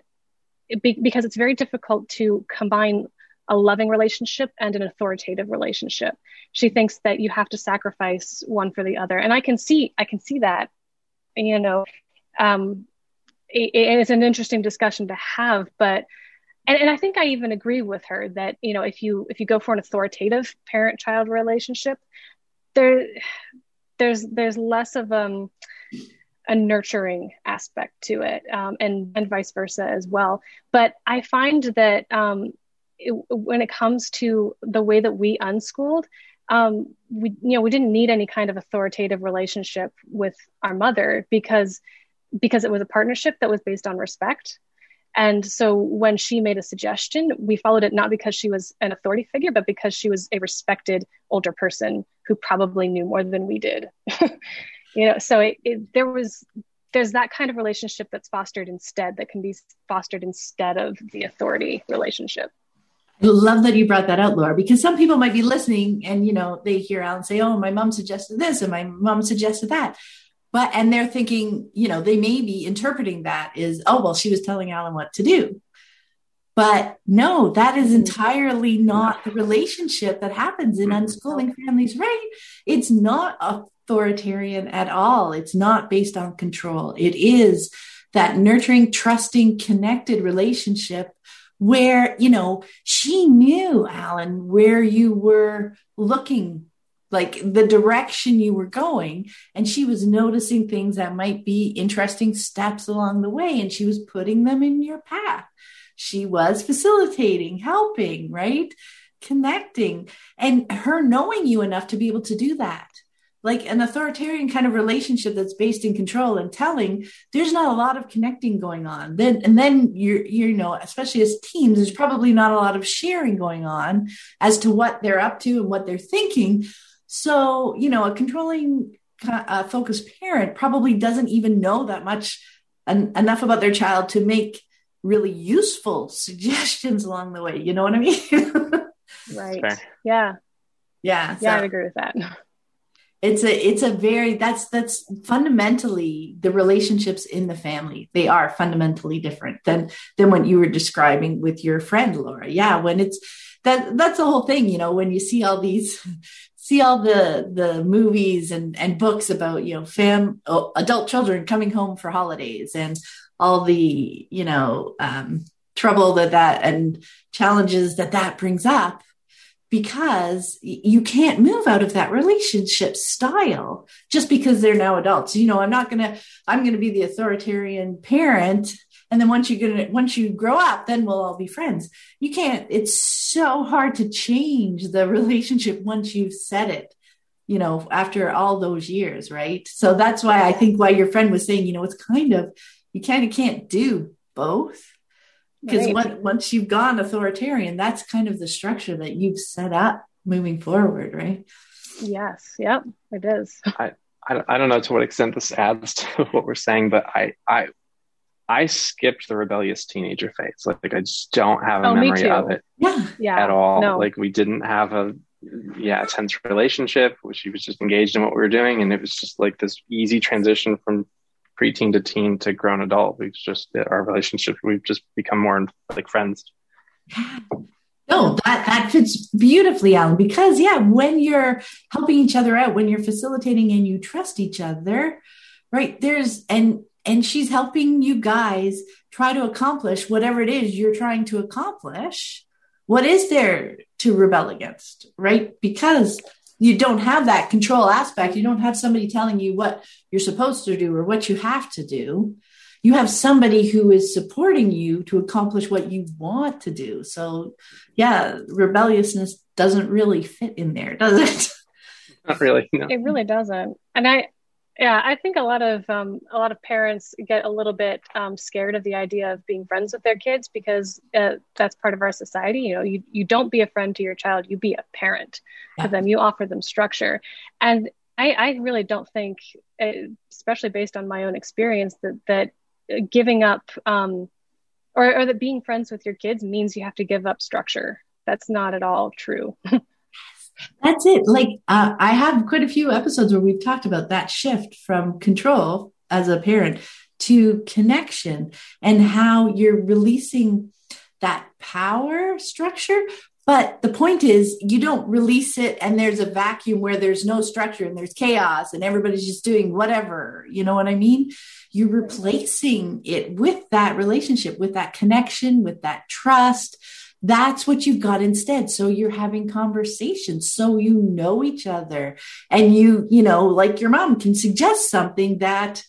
because it's very difficult to combine a loving relationship and an authoritative relationship. She thinks that you have to sacrifice one for the other. And I can see, I can see that, you know, um, it, it's an interesting discussion to have, but, and, and I think I even agree with her that, you know, if you, if you go for an authoritative parent child relationship, there, there's, there's less of, um, a nurturing aspect to it um, and and vice versa as well but i find that um, it, when it comes to the way that we unschooled, um, we you know we didn't need any kind of authoritative relationship with our mother because because it was a partnership that was based on respect. And so when she made a suggestion, we followed it not because she was an authority figure, but because she was a respected older person who probably knew more than we did. you know, so it, it, there was there's that kind of relationship that's fostered instead that can be fostered instead of the authority relationship. I love that you brought that out, Laura, because some people might be listening and, you know, they hear Alan say, oh, my mom suggested this and my mom suggested that. But, and they're thinking, you know, they may be interpreting that is, oh, well, she was telling Alan what to do. But no, that is mm-hmm. entirely not the relationship that happens in mm-hmm. unschooling families, right? It's not authoritarian at all. It's not based on control. It is that nurturing, trusting, connected relationship where, you know, she knew, Alan, where you were looking, like the direction you were going. And she was noticing things that might be interesting steps along the way. And she was putting them in your path. She was facilitating, helping, right? Connecting, and her knowing you enough to be able to do that. Like an authoritarian kind of relationship that's based in control and telling there's not a lot of connecting going on. Then and then you're you know especially as teams there's probably not a lot of sharing going on as to what they're up to and what they're thinking. So you know a controlling uh, focused parent probably doesn't even know that much en- enough about their child to make really useful suggestions along the way you know what i mean? Right. Yeah. Yeah yeah so. i agree with that. It's a it's a very that's that's fundamentally the relationships in the family. They are fundamentally different than than what you were describing with your friend laura. Yeah when it's that that's the whole thing you know when you see all these see all the the movies and and books about you know fam oh, adult children coming home for holidays and all the you know um, trouble that that and challenges that that brings up because you can't move out of that relationship style just because they're now adults. You know, I'm not to, I'm to be the authoritarian parent. And then once you get once you grow up, then we'll all be friends. You can't, it's so hard to change the relationship once you've set it, you know, after all those years. Right. So that's why I think why your friend was saying, you know, it's kind of, you kind of can't do both because right. once you've gone authoritarian, that's kind of the structure that you've set up moving forward, right? Yes. Yep. It is. I, I, I don't know to what extent this adds to what we're saying, but I, I, I skipped the rebellious teenager phase. Like, like I just don't have a oh, memory of it yeah. Yeah. at all. No. Like we didn't have a yeah tense relationship. She was just engaged in what we were doing, and it was just like this easy transition from preteen to teen to grown adult. We've just our relationship. We've just become more like friends. No, that that fits beautifully, Alan. Because yeah, when you're helping each other out, when you're facilitating and you trust each other, right? There's and and she's helping you guys try to accomplish whatever it is you're trying to accomplish. What is there to rebel against, right? Because you don't have that control aspect. You don't have somebody telling you what you're supposed to do or what you have to do. You have somebody who is supporting you to accomplish what you want to do. So, yeah, rebelliousness doesn't really fit in there, does it? Not really. No. It really doesn't. And I, yeah, I think a lot of um, a lot of parents get a little bit um, scared of the idea of being friends with their kids because uh, that's part of our society. You know, you you don't be a friend to your child; you be a parent yeah. to them. You offer them structure, and I, I really don't think, uh, especially based on my own experience, that that giving up um, or, or that being friends with your kids means you have to give up structure. That's not at all true. That's it. Like uh, I have quite a few episodes where we've talked about that shift from control as a parent to connection and how you're releasing that power structure. But the point is, you don't release it and there's a vacuum where there's no structure and there's chaos and everybody's just doing whatever. You know what I mean? You're replacing it with that relationship, with that connection, with that trust, that's what you've got instead. So you're having conversations. So you know each other. And you you know like your mom can suggest something that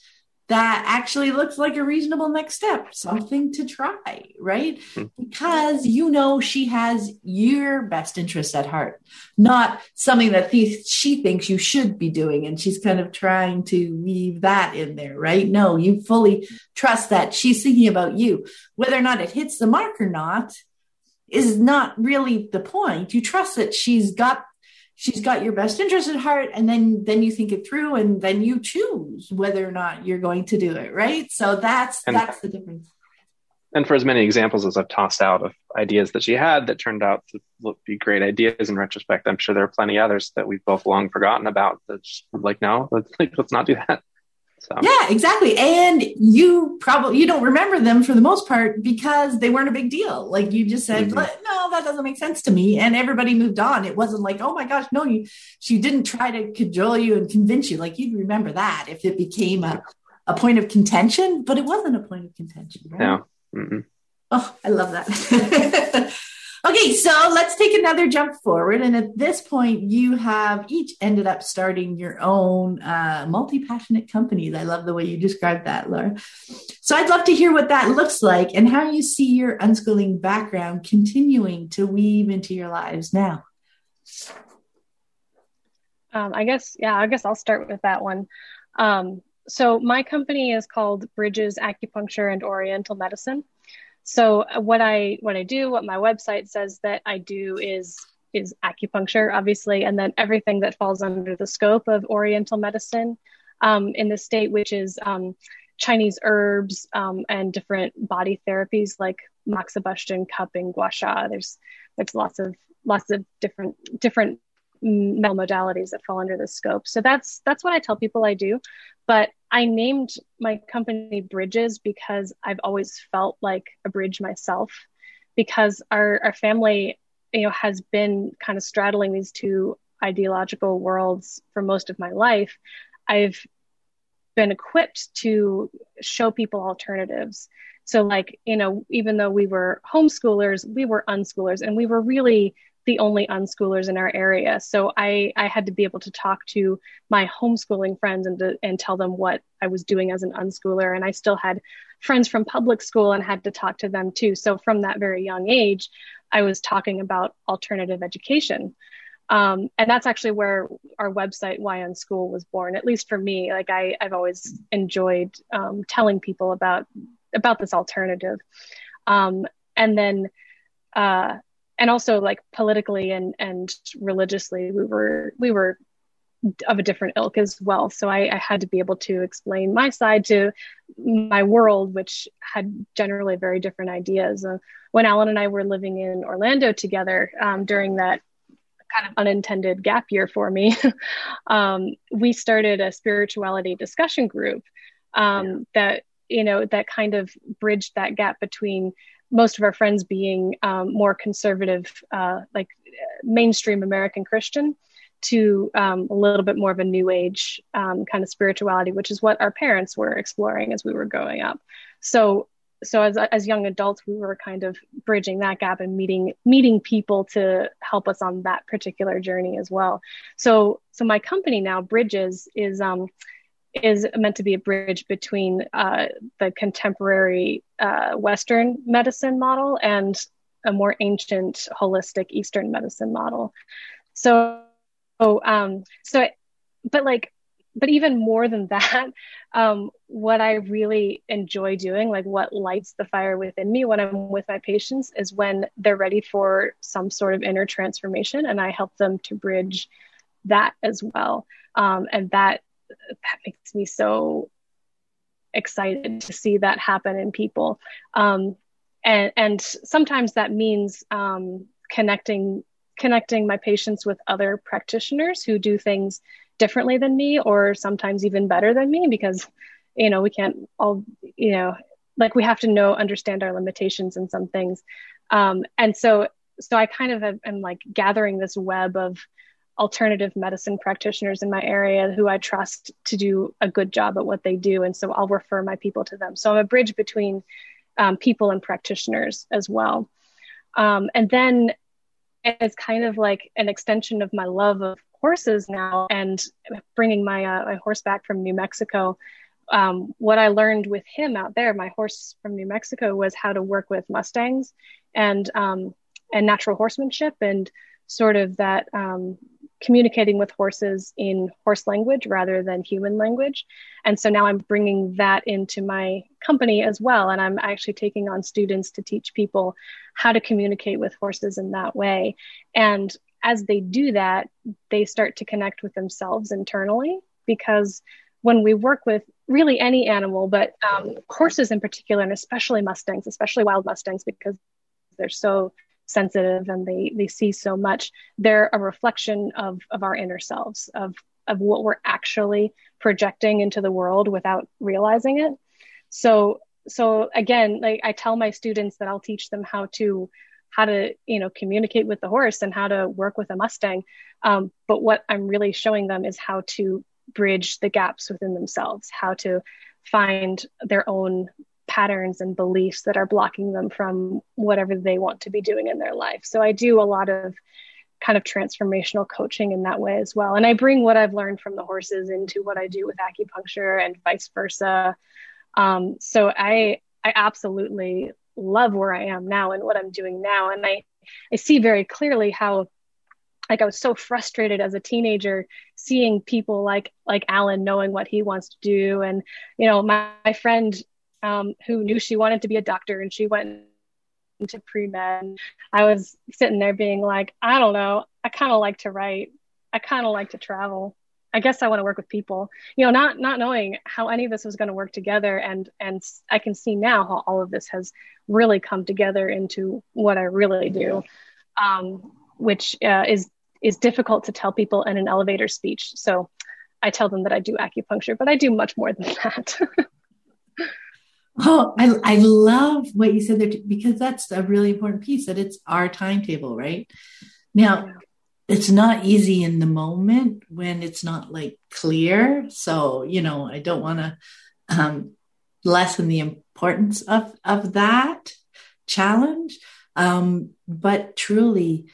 that actually looks like a reasonable next step something to try right? Hmm. because you know she has your best interest at heart not something that she thinks you should be doing and she's kind of trying to weave that in there right? No you fully trust that she's thinking about you. Whether or not it hits the mark or not is not really the point. You trust that she's got she's got your best interest at heart and then then you think it through and then you choose whether or not you're going to do it, right? So that's and, that's the difference. And for as many examples as I've tossed out of ideas that she had that turned out to look, be great ideas in retrospect, I'm sure there are plenty others that we've both long forgotten about. That's like, no, let's, like, let's not do that. So. Yeah, exactly. And you probably you don't remember them for the most part because they weren't a big deal. Like you just said, mm-hmm. no, that doesn't make sense to me, and everybody moved on. It wasn't like, oh my gosh, no, you she didn't try to cajole you and convince you. Like you'd remember that if it became a a point of contention, but it wasn't a point of contention. Right? No. Mm-mm. Oh, I love that. Okay, so let's take another jump forward. And at this point, you have each ended up starting your own uh, multi passionate companies. I love the way you described that, Laura. So I'd love to hear what that looks like and how you see your unschooling background continuing to weave into your lives now. Um, I guess, yeah, I guess I'll start with that one. Um, so my company is called Bridges Acupuncture and Oriental Medicine. So uh, what I what I do, what my website says that I do is is acupuncture, obviously, and then everything that falls under the scope of Oriental medicine um, in the state, which is um, Chinese herbs um, and different body therapies like moxibustion, cupping, gua sha. There's there's lots of lots of different different medical modalities that fall under the scope. So that's that's what I tell people I do. But I named my company Bridges because I've always felt like a bridge myself because our our family you know has been kind of straddling these two ideological worlds for most of my life. I've been equipped to show people alternatives. So like, you know, even though we were homeschoolers, we were unschoolers and we were really the only unschoolers in our area. So I, I had to be able to talk to my homeschooling friends and, to, and tell them what I was doing as an unschooler. And I still had friends from public school and had to talk to them too. So from that very young age, I was talking about alternative education. Um, and that's actually where our website why unschool was born at least for me like I, i've always enjoyed um, telling people about about this alternative um, and then uh, and also like politically and and religiously we were we were of a different ilk as well so I, I had to be able to explain my side to my world which had generally very different ideas uh, when alan and i were living in orlando together um, during that kind of unintended gap year for me um, we started a spirituality discussion group um, yeah. that you know that kind of bridged that gap between most of our friends being um, more conservative, uh, like mainstream American Christian, to um, a little bit more of a new age um, kind of spirituality, which is what our parents were exploring as we were growing up. So, so as as young adults, we were kind of bridging that gap and meeting meeting people to help us on that particular journey as well. So, so my company now, Bridges, is um, is meant to be a bridge between uh, the contemporary uh, Western medicine model and a more ancient holistic Eastern medicine model. So, um, so, but like, but even more than that, um, what I really enjoy doing, like what lights the fire within me when I'm with my patients, is when they're ready for some sort of inner transformation, and I help them to bridge that as well. Um, and that that makes me so excited to see that happen in people. Um, and, and sometimes that means um, connecting connecting my patients with other practitioners who do things differently than me or sometimes even better than me because you know we can't all you know like we have to know understand our limitations in some things um, and so so i kind of am like gathering this web of alternative medicine practitioners in my area who I trust to do a good job at what they do. And so I'll refer my people to them. So I'm a bridge between um, people and practitioners as well. Um, and then it's kind of like an extension of my love of horses now and bringing my, uh, my horse back from New Mexico. Um, what I learned with him out there, my horse from New Mexico, was how to work with Mustangs and um, and natural horsemanship and sort of that um, communicating with horses in horse language rather than human language. And so now I'm bringing that into my company as well. And I'm actually taking on students to teach people how to communicate with horses in that way. And as they do that, they start to connect with themselves internally because when we work with really any animal, but um, horses in particular, and especially Mustangs, especially wild Mustangs, because they're so sensitive and they they see so much they're a reflection of of our inner selves of of what we're actually projecting into the world without realizing it. So so again like i tell my students that i'll teach them how to how to you know communicate with the horse and how to work with a mustang um, but what i'm really showing them is how to bridge the gaps within themselves how to find their own patterns and beliefs that are blocking them from whatever they want to be doing in their life. So I do a lot of kind of transformational coaching in that way as well. And I bring what I've learned from the horses into what I do with acupuncture and vice versa. Um, so I I absolutely love where I am now and what I'm doing now. And I I see very clearly how like I was so frustrated as a teenager seeing people like like Alan knowing what he wants to do and you know my, my friend um, who knew she wanted to be a doctor and she went into pre-med. I was sitting there being like, I don't know. I kind of like to write. I kind of like to travel. I guess I want to work with people, you know, not, not knowing how any of this was going to work together. And, and I can see now how all of this has really come together into what I really do. Um, which uh, is, is difficult to tell people in an elevator speech. So I tell them that I do acupuncture, but I do much more than that. Oh, I, I love what you said there too, because that's a really important piece that it's our timetable, right? Now, it's not easy in the moment when it's not like clear. So, you know, I don't want to um, lessen the importance of, of that challenge. Um, but truly,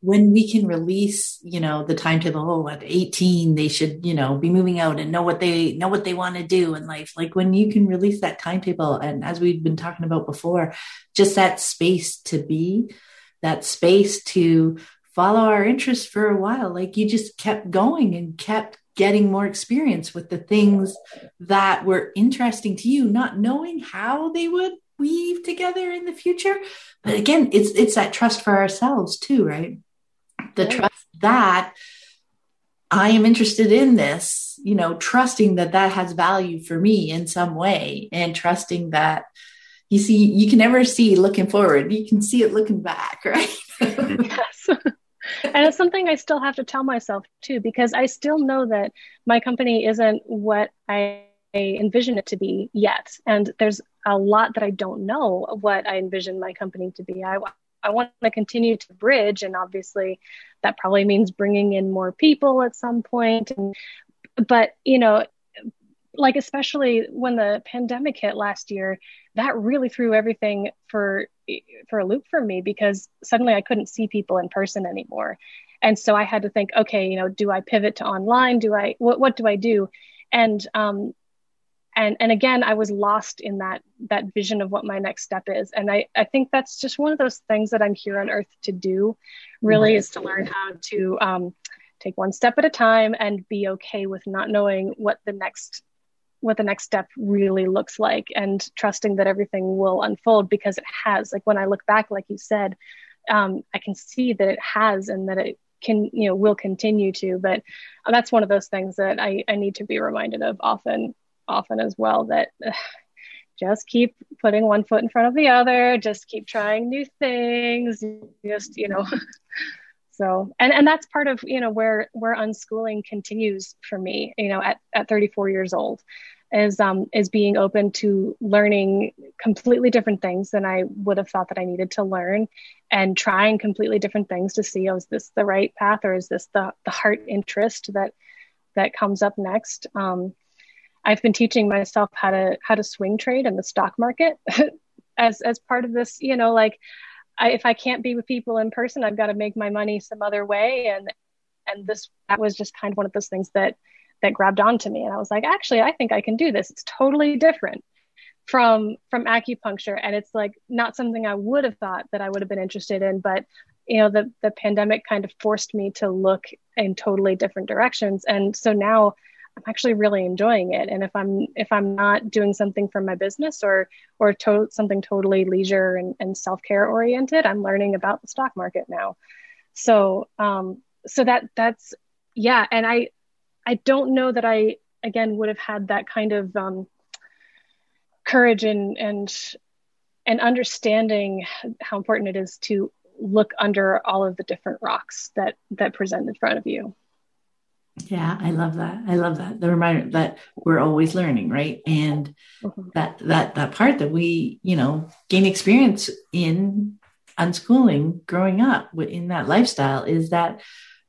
when we can release, you know, the timetable, oh, at 18, they should, you know, be moving out and know what they know what they want to do in life. Like when you can release that timetable, and as we've been talking about before, just that space to be, that space to follow our interests for a while. Like you just kept going and kept getting more experience with the things that were interesting to you, not knowing how they would weave together in the future. But again, it's it's that trust for ourselves too, right? The trust that I am interested in this, you know, trusting that that has value for me in some way and trusting that you see, you can never see looking forward. You can see it looking back, right? yes. and it's something I still have to tell myself too, because I still know that my company isn't what I envision it to be yet. And there's a lot that I don't know of what I envision my company to be. I, I want to continue to bridge, and obviously that probably means bringing in more people at some point. And, but, you know, like especially when the pandemic hit last year, that really threw everything for for a loop for me because suddenly I couldn't see people in person anymore. And so I had to think, okay, you know, do I pivot to online? Do I what what do I do? And um and and again I was lost in that that vision of what my next step is. And I I think that's just one of those things that I'm here on earth to do, really is to learn how to um take one step at a time and be okay with not knowing what the next what the next step really looks like and trusting that everything will unfold because it has. Like when i look back like you said um, i can see that it has and that it can you know will continue to. But that's one of those things that i, I need to be reminded of often often as well that uh, just keep putting one foot in front of the other just keep trying new things just you know. So and and that's part of you know where where unschooling continues for me you know at, at 34 years old is um is being open to learning completely different things than i would have thought that i needed to learn and trying completely different things to see oh, is this the right path or is this the the heart interest that that comes up next? Um i've been teaching myself how to how to swing trade in the stock market as as part of this you know like I, if I can't be with people in person, I've got to make my money some other way. And and this that was just kind of one of those things that that grabbed onto me. And I was like, actually, I think I can do this. It's totally different from from acupuncture, and it's like not something I would have thought that I would have been interested in. But you know, the the pandemic kind of forced me to look in totally different directions, and so now I'm actually really enjoying it. And if I'm if I'm not doing something for my business or or to- something totally leisure and, and self care oriented, I'm learning about the stock market now. So um, so that that's yeah. And I I don't know that I again would have had that kind of um, courage and and and understanding how important it is to look under all of the different rocks that that present in front of you. Yeah, I love that. I love that. The reminder that we're always learning, right? And mm-hmm. that that that part that we, you know, gain experience in unschooling, growing up in that lifestyle is that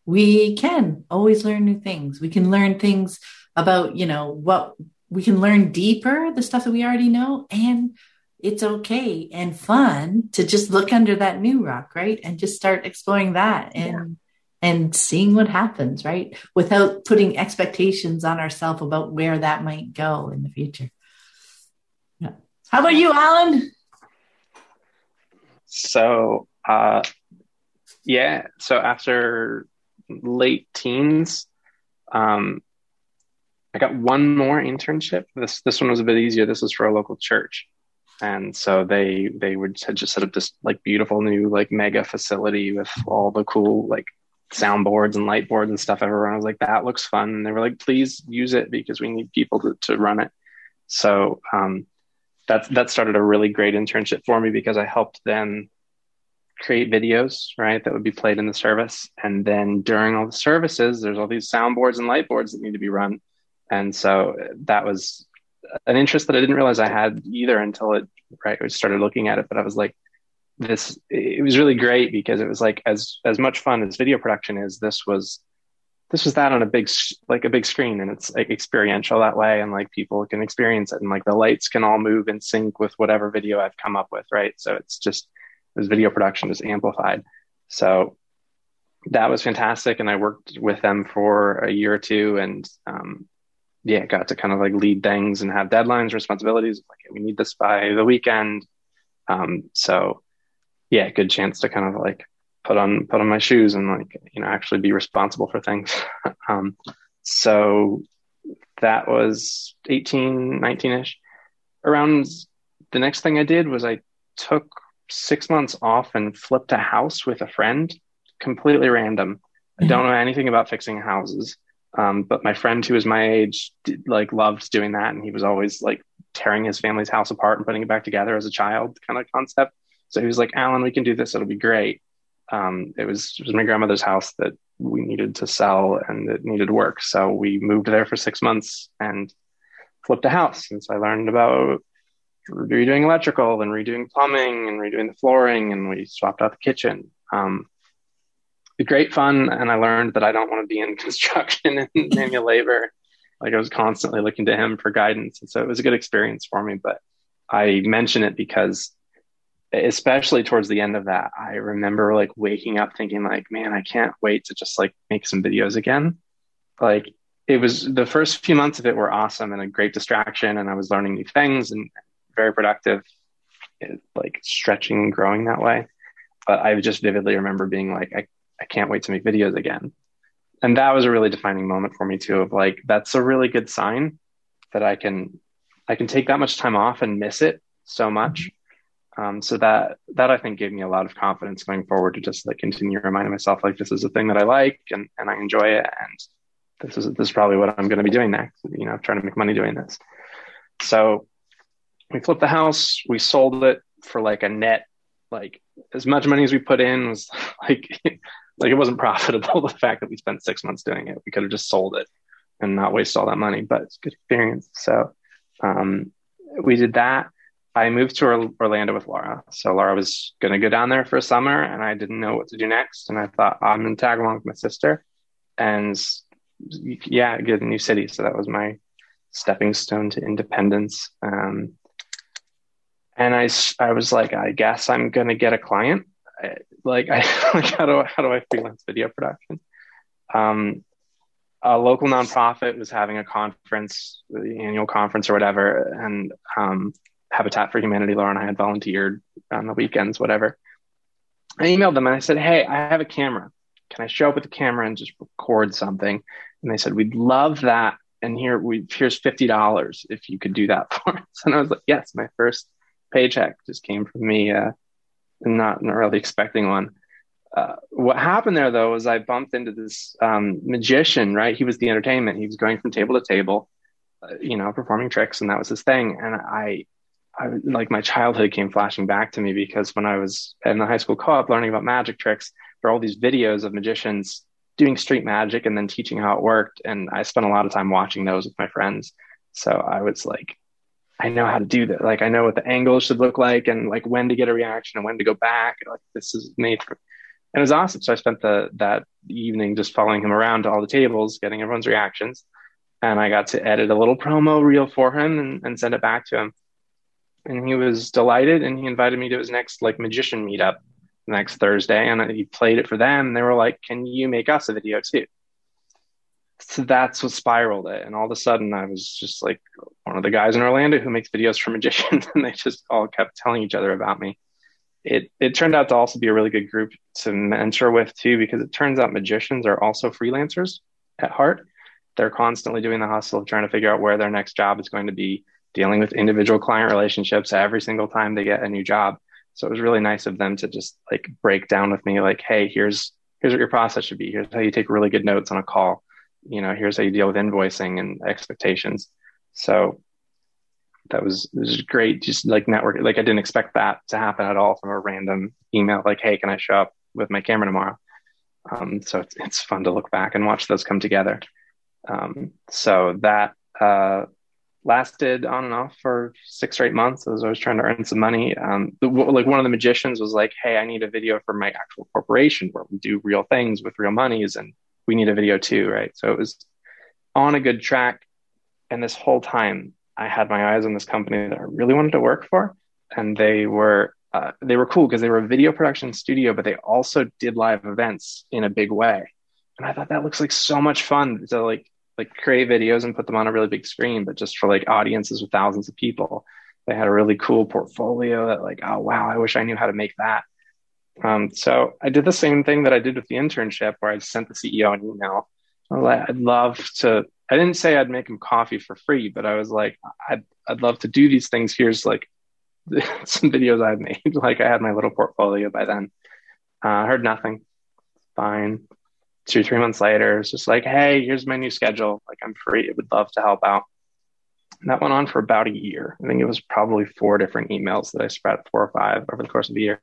we can always learn new things. We can learn things about, you know, what we can learn deeper, the stuff that we already know, and it's okay and fun to just look under that new rock, right? And just start exploring that and and seeing what happens, right? Without putting expectations on ourselves about where that might go in the future. Yeah. How about you, Alan? So, uh, yeah. So after late teens, um, I got one more internship. This this one was a bit easier. This was for a local church, and so they they would just set up this like beautiful new like mega facility with all the cool like soundboards and light boards and stuff everywhere. I was like, that looks fun. And they were like, please use it because we need people to, to run it. So um, that that started a really great internship for me because I helped them create videos, right, that would be played in the service. And then during all the services, there's all these soundboards and light boards that need to be run. And so that was an interest that I didn't realize I had either until it right I started looking at it. But I was like, this it was really great because it was like as as much fun as video production is this was this was that on a big like a big screen and it's like experiential that way and like people can experience it and like the lights can all move in sync with whatever video I've come up with right? So it's just this video production is amplified. So that was fantastic and I worked with them for a year or two and um, yeah got to kind of like lead things and have deadlines responsibilities like we need this by the weekend. Um, so yeah, good chance to kind of like put on put on my shoes and like you know actually be responsible for things. um, so that was 18, 19 ish. Around the next thing I did was I took six months off and flipped a house with a friend, completely random. I don't know anything about fixing houses. Um, but my friend who was my age, did, like loved doing that. And he was always like tearing his family's house apart and putting it back together as a child kind of concept. So he was like, Alan, we can do this. It'll be great. Um, it was, it was my grandmother's house that we needed to sell and it needed work. So we moved there for six months and flipped a house. And so I learned about redoing electrical and redoing plumbing and redoing the flooring and we swapped out the kitchen. Um, great fun. And I learned that I don't want to be in construction and manual labor. Like I was constantly looking to him for guidance. And so it was a good experience for me, but I mention it because especially towards the end of that, I remember like waking up thinking like, man, I can't wait to just like make some videos again. Like it was the first few months of it were awesome and a great distraction. And I was learning new things and very productive, eh, like stretching and growing that way. But I just vividly remember being like, I, I can't wait to make videos again. And that was a really defining moment for me too, of like, that's a really good sign that I can, I can take that much time off and miss it so much um, so that that I think gave me a lot of confidence going forward to just like continue reminding myself like this is a thing that I like and, and I enjoy it and this is this is probably what I'm going to be doing next. You know, trying to make money doing this. So we flipped the house. We sold it for like a net, like as much money as we put in was like like it wasn't profitable. The fact that we spent six months doing it, we could have just sold it and not waste all that money. But it's good experience. So um, we did that I moved to Orlando with Laura. So Laura was going to go down there for a summer and I didn't know what to do next. And I thought I'm going to tag along with my sister and yeah, get a new city. So that was my stepping stone to independence. Um, and I, I was like, I guess I'm going to get a client. I, like, I, like, how do I, how do I freelance video production? Um, a local nonprofit was having a conference, the annual conference or whatever. And, um, Habitat for Humanity, Laura and I had volunteered on the weekends, whatever. I emailed them and I said, Hey, I have a camera. Can I show up with a camera and just record something? And they said, We'd love that. And here we here's fifty dollars if you could do that for us. And I was like, Yes, my first paycheck just came from me, uh, not not really expecting one. Uh, what happened there though was I bumped into this um, magician, right? He was the entertainment. He was going from table to table, uh, you know, performing tricks, and that was his thing. And I I like my childhood came flashing back to me because when I was in the high school co-op learning about magic tricks, there are all these videos of magicians doing street magic and then teaching how it worked. And I spent a lot of time watching those with my friends. So I was like, I know how to do that. Like I know what the angles should look like and like when to get a reaction and when to go back. Like this is made for and it was awesome. So I spent the that evening just following him around to all the tables, getting everyone's reactions. And I got to edit a little promo reel for him and, and send it back to him and he was delighted and he invited me to his next like magician meetup next Thursday and he played it for them. And they were like, can you make us a video too? So that's what spiraled it. And all of a sudden I was just like one of the guys in Orlando who makes videos for magicians and they just all kept telling each other about me. It, it turned out to also be a really good group to mentor with too, because it turns out magicians are also freelancers at heart. They're constantly doing the hustle of trying to figure out where their next job is going to be dealing with individual client relationships every single time they get a new job. So it was really nice of them to just like break down with me, like, hey, here's here's what your process should be. Here's how you take really good notes on a call. You know, here's how you deal with invoicing and expectations. So that was was great. Just like network, like I didn't expect that to happen at all from a random email. Like, hey, can I show up with my camera tomorrow? Um, so it's it's fun to look back and watch those come together. Um, so that uh, lasted on and off for six or eight months as I was trying to earn some money. Um, the, like one of the magicians was like, "Hey, I need a video for my actual corporation where we do real things with real monies, and we need a video too, right?" So it was on a good track. And this whole time, I had my eyes on this company that I really wanted to work for, and they were uh, they were cool because they were a video production studio, but they also did live events in a big way. And I thought that looks like so much fun to like like create videos and put them on a really big screen, but just for like audiences with thousands of people. They had a really cool portfolio that like, oh wow, I wish I knew how to make that. Um, so I did the same thing that I did with the internship where I sent the CEO an email. I like, I'd love to, I didn't say I'd make him coffee for free, but I was like, I'd, I'd love to do these things. Here's like some videos I've made. like I had my little portfolio by then. Uh, heard nothing. Fine. Two, three months later, it's just like, hey, here's my new schedule. Like I'm free. I would love to help out. And that went on for about a year. I think it was probably four different emails that I spread four or five over the course of a year.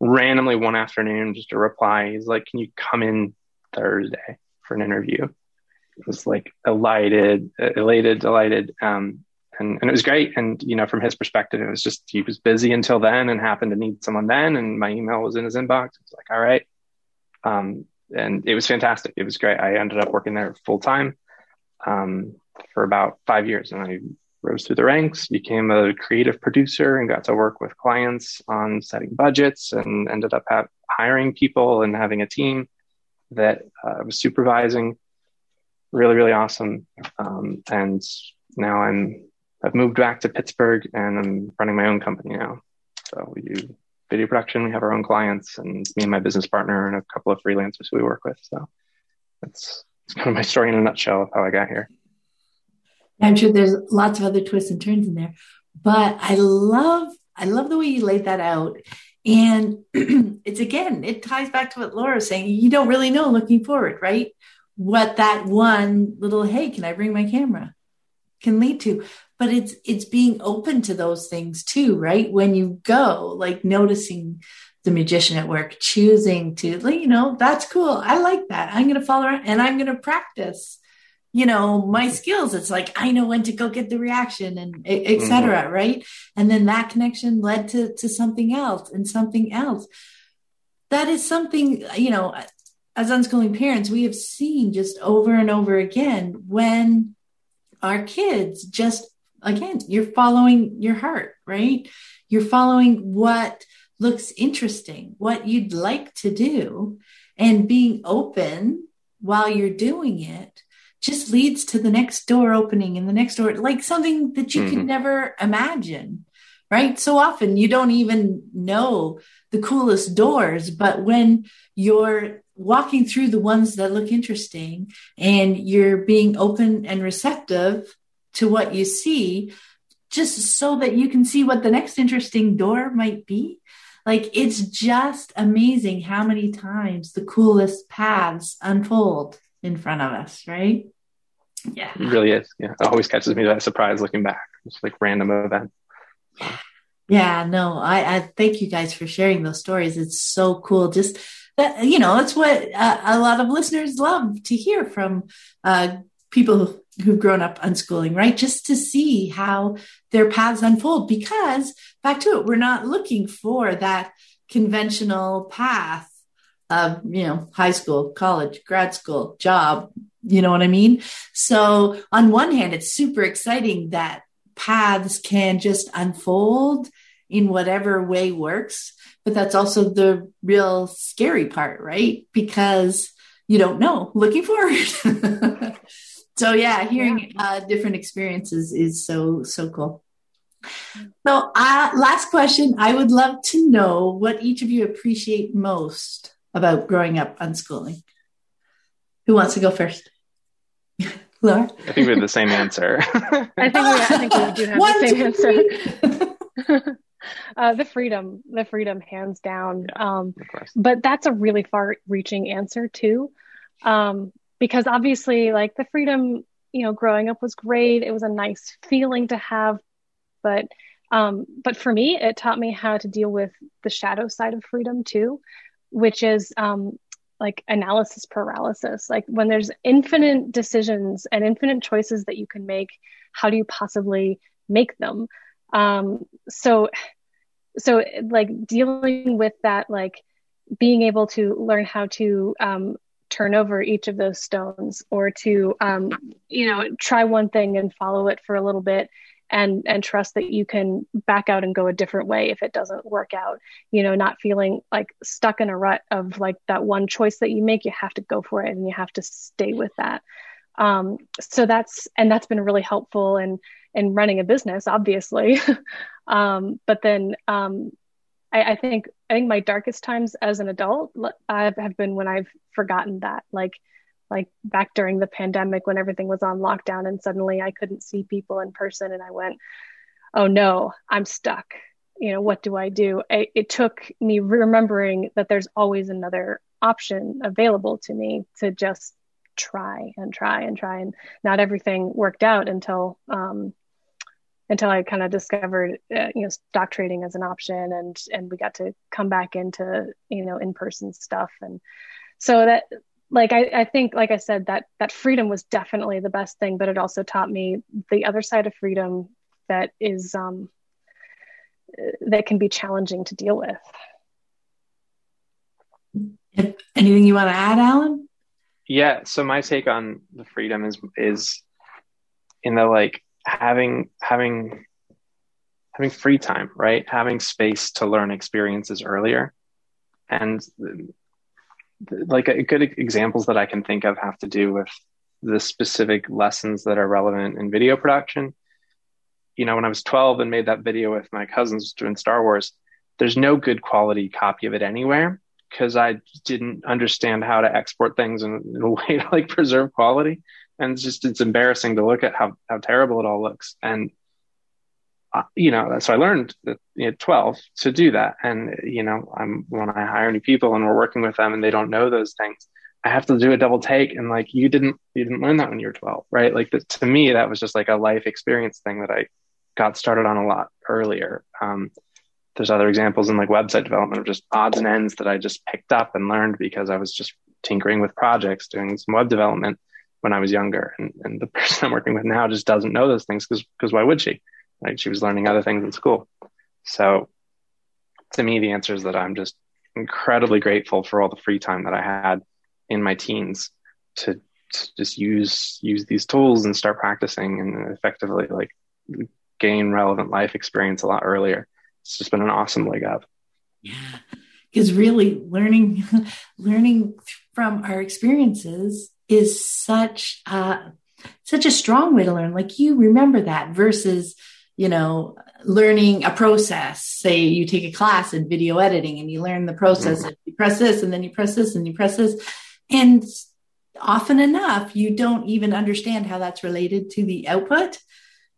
Randomly one afternoon, just a reply. He's like, Can you come in Thursday for an interview? It was like elated, elated, delighted. Um, and, and it was great. And, you know, from his perspective, it was just, he was busy until then and happened to need someone then. And my email was in his inbox. It was like, all right. Um, and it was fantastic. It was great. I ended up working there full time. Um, for about five years. And I rose through the ranks, became a creative producer, and got to work with clients on setting budgets and ended up hiring people and having a team that uh, was supervising. Really, really awesome. Um, and now I'm I've moved back to Pittsburgh and I'm running my own company now. So do video production. We have our own clients, and me and my business partner and a couple of freelancers we work with. So that's, that's kind of my story in a nutshell of how I got here. I'm sure there's lots of other twists and turns in there, but I love I love the way you laid that out. And it's again, it ties back to what Laura's saying. You don't really know looking forward, right? What that one little, hey, can I bring my camera can lead to. But it's it's being open to those things too, right? When you go, like noticing the magician at work, choosing to, you know, that's cool. I like that. I'm gonna follow around and I'm gonna practice you know my skills it's like i know when to go get the reaction and etc mm-hmm. right and then that connection led to to something else and something else that is something you know as unschooling parents we have seen just over and over again when our kids just again you're following your heart right you're following what looks interesting what you'd like to do and being open while you're doing it just leads to the next door opening and the next door, like something that you mm-hmm. could never imagine. Right. So often you don't even know the coolest doors, but when you're walking through the ones that look interesting and you're being open and receptive to what you see, just so that you can see what the next interesting door might be. Like it's just amazing how many times the coolest paths unfold in front of us, right? Yeah. It really is. Yeah. It always catches me by surprise looking back. It's like random event. Yeah, no, I, I thank you guys for sharing those stories. It's so cool. Just that, you know, that's what uh, a lot of listeners love to hear from uh, people who've grown up unschooling, right? Just to see how their paths unfold. Because back to it, we're not looking for that conventional path of, you know, high school, college, grad school, job, you know what I mean? So, on one hand, it's super exciting that paths can just unfold in whatever way works. But that's also the real scary part, right? Because you don't know looking forward. so, yeah, hearing uh, different experiences is so, so cool. So, uh, last question I would love to know what each of you appreciate most about growing up unschooling. Who wants to go first? Laura? I think we have the same answer. I think we, I think we do have One, the same answer. uh, the freedom, the freedom, hands down. Yeah, um, but that's a really far-reaching answer too, um, because obviously, like the freedom, you know, growing up was great. It was a nice feeling to have, but um, but for me, it taught me how to deal with the shadow side of freedom too, which is um, like analysis paralysis. Like when there's infinite decisions and infinite choices that you can make, how do you possibly make them? Um, so, so like dealing with that, like being able to learn how to um, turn over each of those stones or to, um, you know, try one thing and follow it for a little bit and and trust that you can back out and go a different way if it doesn't work out. You know not feeling like stuck in a rut of like that one choice that you make you have to go for it and you have to stay with that. Um, so that's and that's been really helpful in in running a business obviously. Um, but then um, I, I think i think my darkest times as an adult have been when i've forgotten that like like back during the pandemic when everything was on lockdown and suddenly I couldn't see people in person and I went, oh no, I'm stuck. you know, what do I do? I, it took me remembering that there's always another option available to me to just try and try and try. And not everything worked out until, um, until I kind of discovered, uh, you know, stock trading as an option and, and we got to come back into, you know, in-person stuff. And so that, like, I, I think, like I said, that, that freedom was definitely the best thing, but it also taught me the other side of freedom that is, um, that can be challenging to deal with. Anything you want to add, Alan? Yeah. So my take on the freedom is is in the like having having having free time, right? Having space to learn experiences earlier, and like a, good examples that I can think of have to do with the specific lessons that are relevant in video production you know, when I was 12 and made that video with my cousins doing Star Wars, there's no good quality copy of it anywhere because I didn't understand how to export things in, in, a way to like preserve quality. And it's just, it's embarrassing to look at how, how terrible it all looks. And, uh, you know, so I learned at you know, 12 to do that. And, you know, I'm, when I hire new people and we're working with them and they don't know those things, I have to do a double take. And like, you didn't, you didn't learn that when you were 12, right? Like the, to me, that was just like a life experience thing that I got started on a lot earlier. Um, there's other examples in like website development of just odds and ends that I just picked up and learned because I was just tinkering with projects, doing some web development when I was younger. And, and the person I'm working with now just doesn't know those things because because why would she? Like she was learning other things in school. So to me, the answer is that I'm just incredibly grateful for all the free time that I had in my teens to, to just use use these tools and start practicing and effectively like gain relevant life experience a lot earlier. It's just been an awesome leg up. Yeah. Because really learning learning from our experiences is such a such a strong way to learn. Like you remember that versus, you know, learning a process. Say you take a class in video editing and you learn the process mm-hmm. and you press this and then you press this and you press this. And often enough, you don't even understand how that's related to the output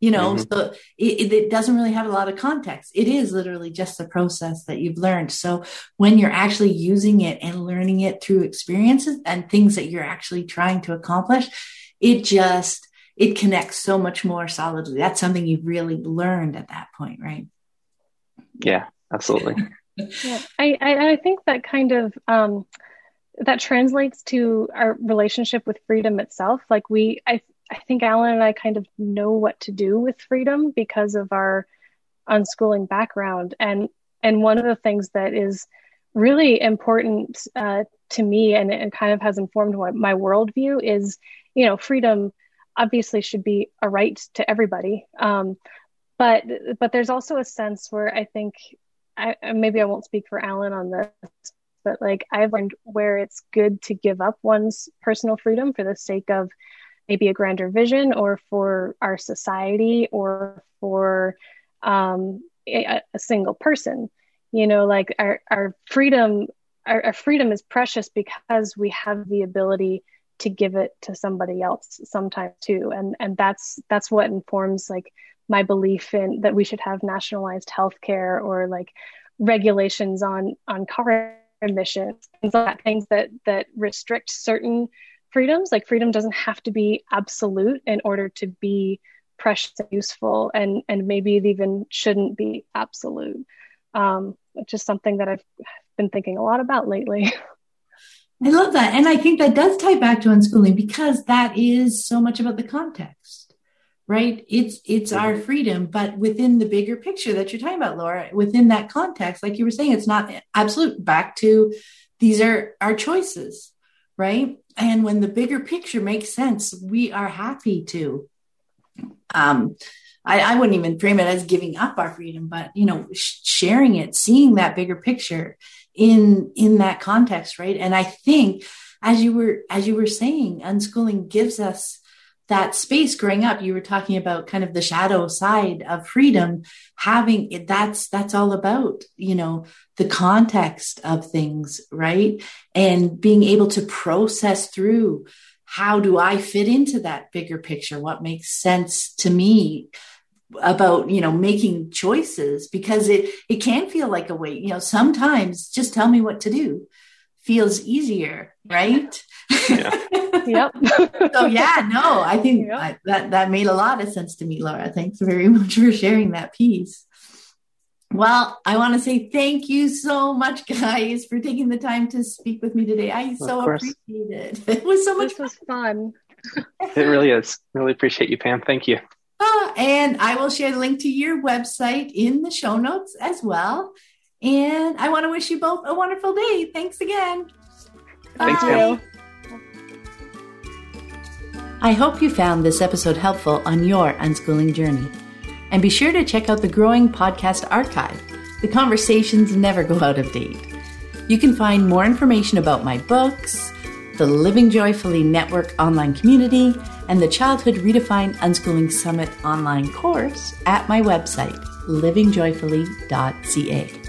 you know mm-hmm. so it, it, doesn't really have a lot of context. It is literally just the process that you've learned. So when you're actually using it and learning it through experiences and things that you're actually trying to accomplish it just it connects so much more solidly. That's something you've really learned at that point right? Yeah absolutely. Yeah I, I, I think that kind of um that translates to our relationship with freedom itself. Like we i I think Alan and I kind of know what to do with freedom because of our unschooling background. And and one of the things that is really important uh, to me and it kind of has informed my, my worldview is, you know, freedom obviously should be a right to everybody. Um, but but there's also a sense where I think I, maybe I won't speak for Alan on this, but like I've learned where it's good to give up one's personal freedom for the sake of maybe a grander vision or for our society or for um, a, a, single person. You know like our, our freedom our, our freedom is precious because we have the ability to give it to somebody else sometimes too. And and that's that's what informs like my belief in that we should have nationalized healthcare or like regulations on on car emissions things like that things that that restrict certain freedoms. Like freedom doesn't have to be absolute in order to be precious and useful, and and maybe it even shouldn't be absolute. Um, which is something that I've been thinking a lot about lately. I love that, and I think that does tie back to unschooling because that is so much about the context, right? It's it's our freedom, but within the bigger picture that you're talking about, Laura, within that context, like you were saying, it's not absolute. Back to these are our choices, right? And when the bigger picture makes sense, we are happy to. Um, I, I wouldn't even frame it as giving up our freedom, but you know, sh- sharing it, seeing that bigger picture in in that context, right? And I think, as you were as you were saying, unschooling gives us that space growing up you were talking about kind of the shadow side of freedom having it that's that's all about you know the context of things right? And being able to process through how do i fit into that bigger picture? What makes sense to me about you know making choices? Because it it can feel like a weight you know sometimes just tell me what to do feels easier right? Yeah. yep so yeah no i think yep. I, that that made a lot of sense to me laura thanks very much for sharing that piece well, I want to say thank you so much, guys, for taking the time to speak with me today. I so appreciate it. It was so much. This was fun. it really is. Really appreciate you, Pam. Thank you. Uh, and I will share the link to your website in the show notes as well. And I want to wish you both a wonderful day. Thanks again. Thanks, Pam. I hope you found this episode helpful on your unschooling journey. And be sure to check out the growing podcast archive. The conversations never go out of date. You can find more information about my books, the Living Joyfully Network online community, and the Childhood Redefined Unschooling Summit online course at my website, livingjoyfully.ca.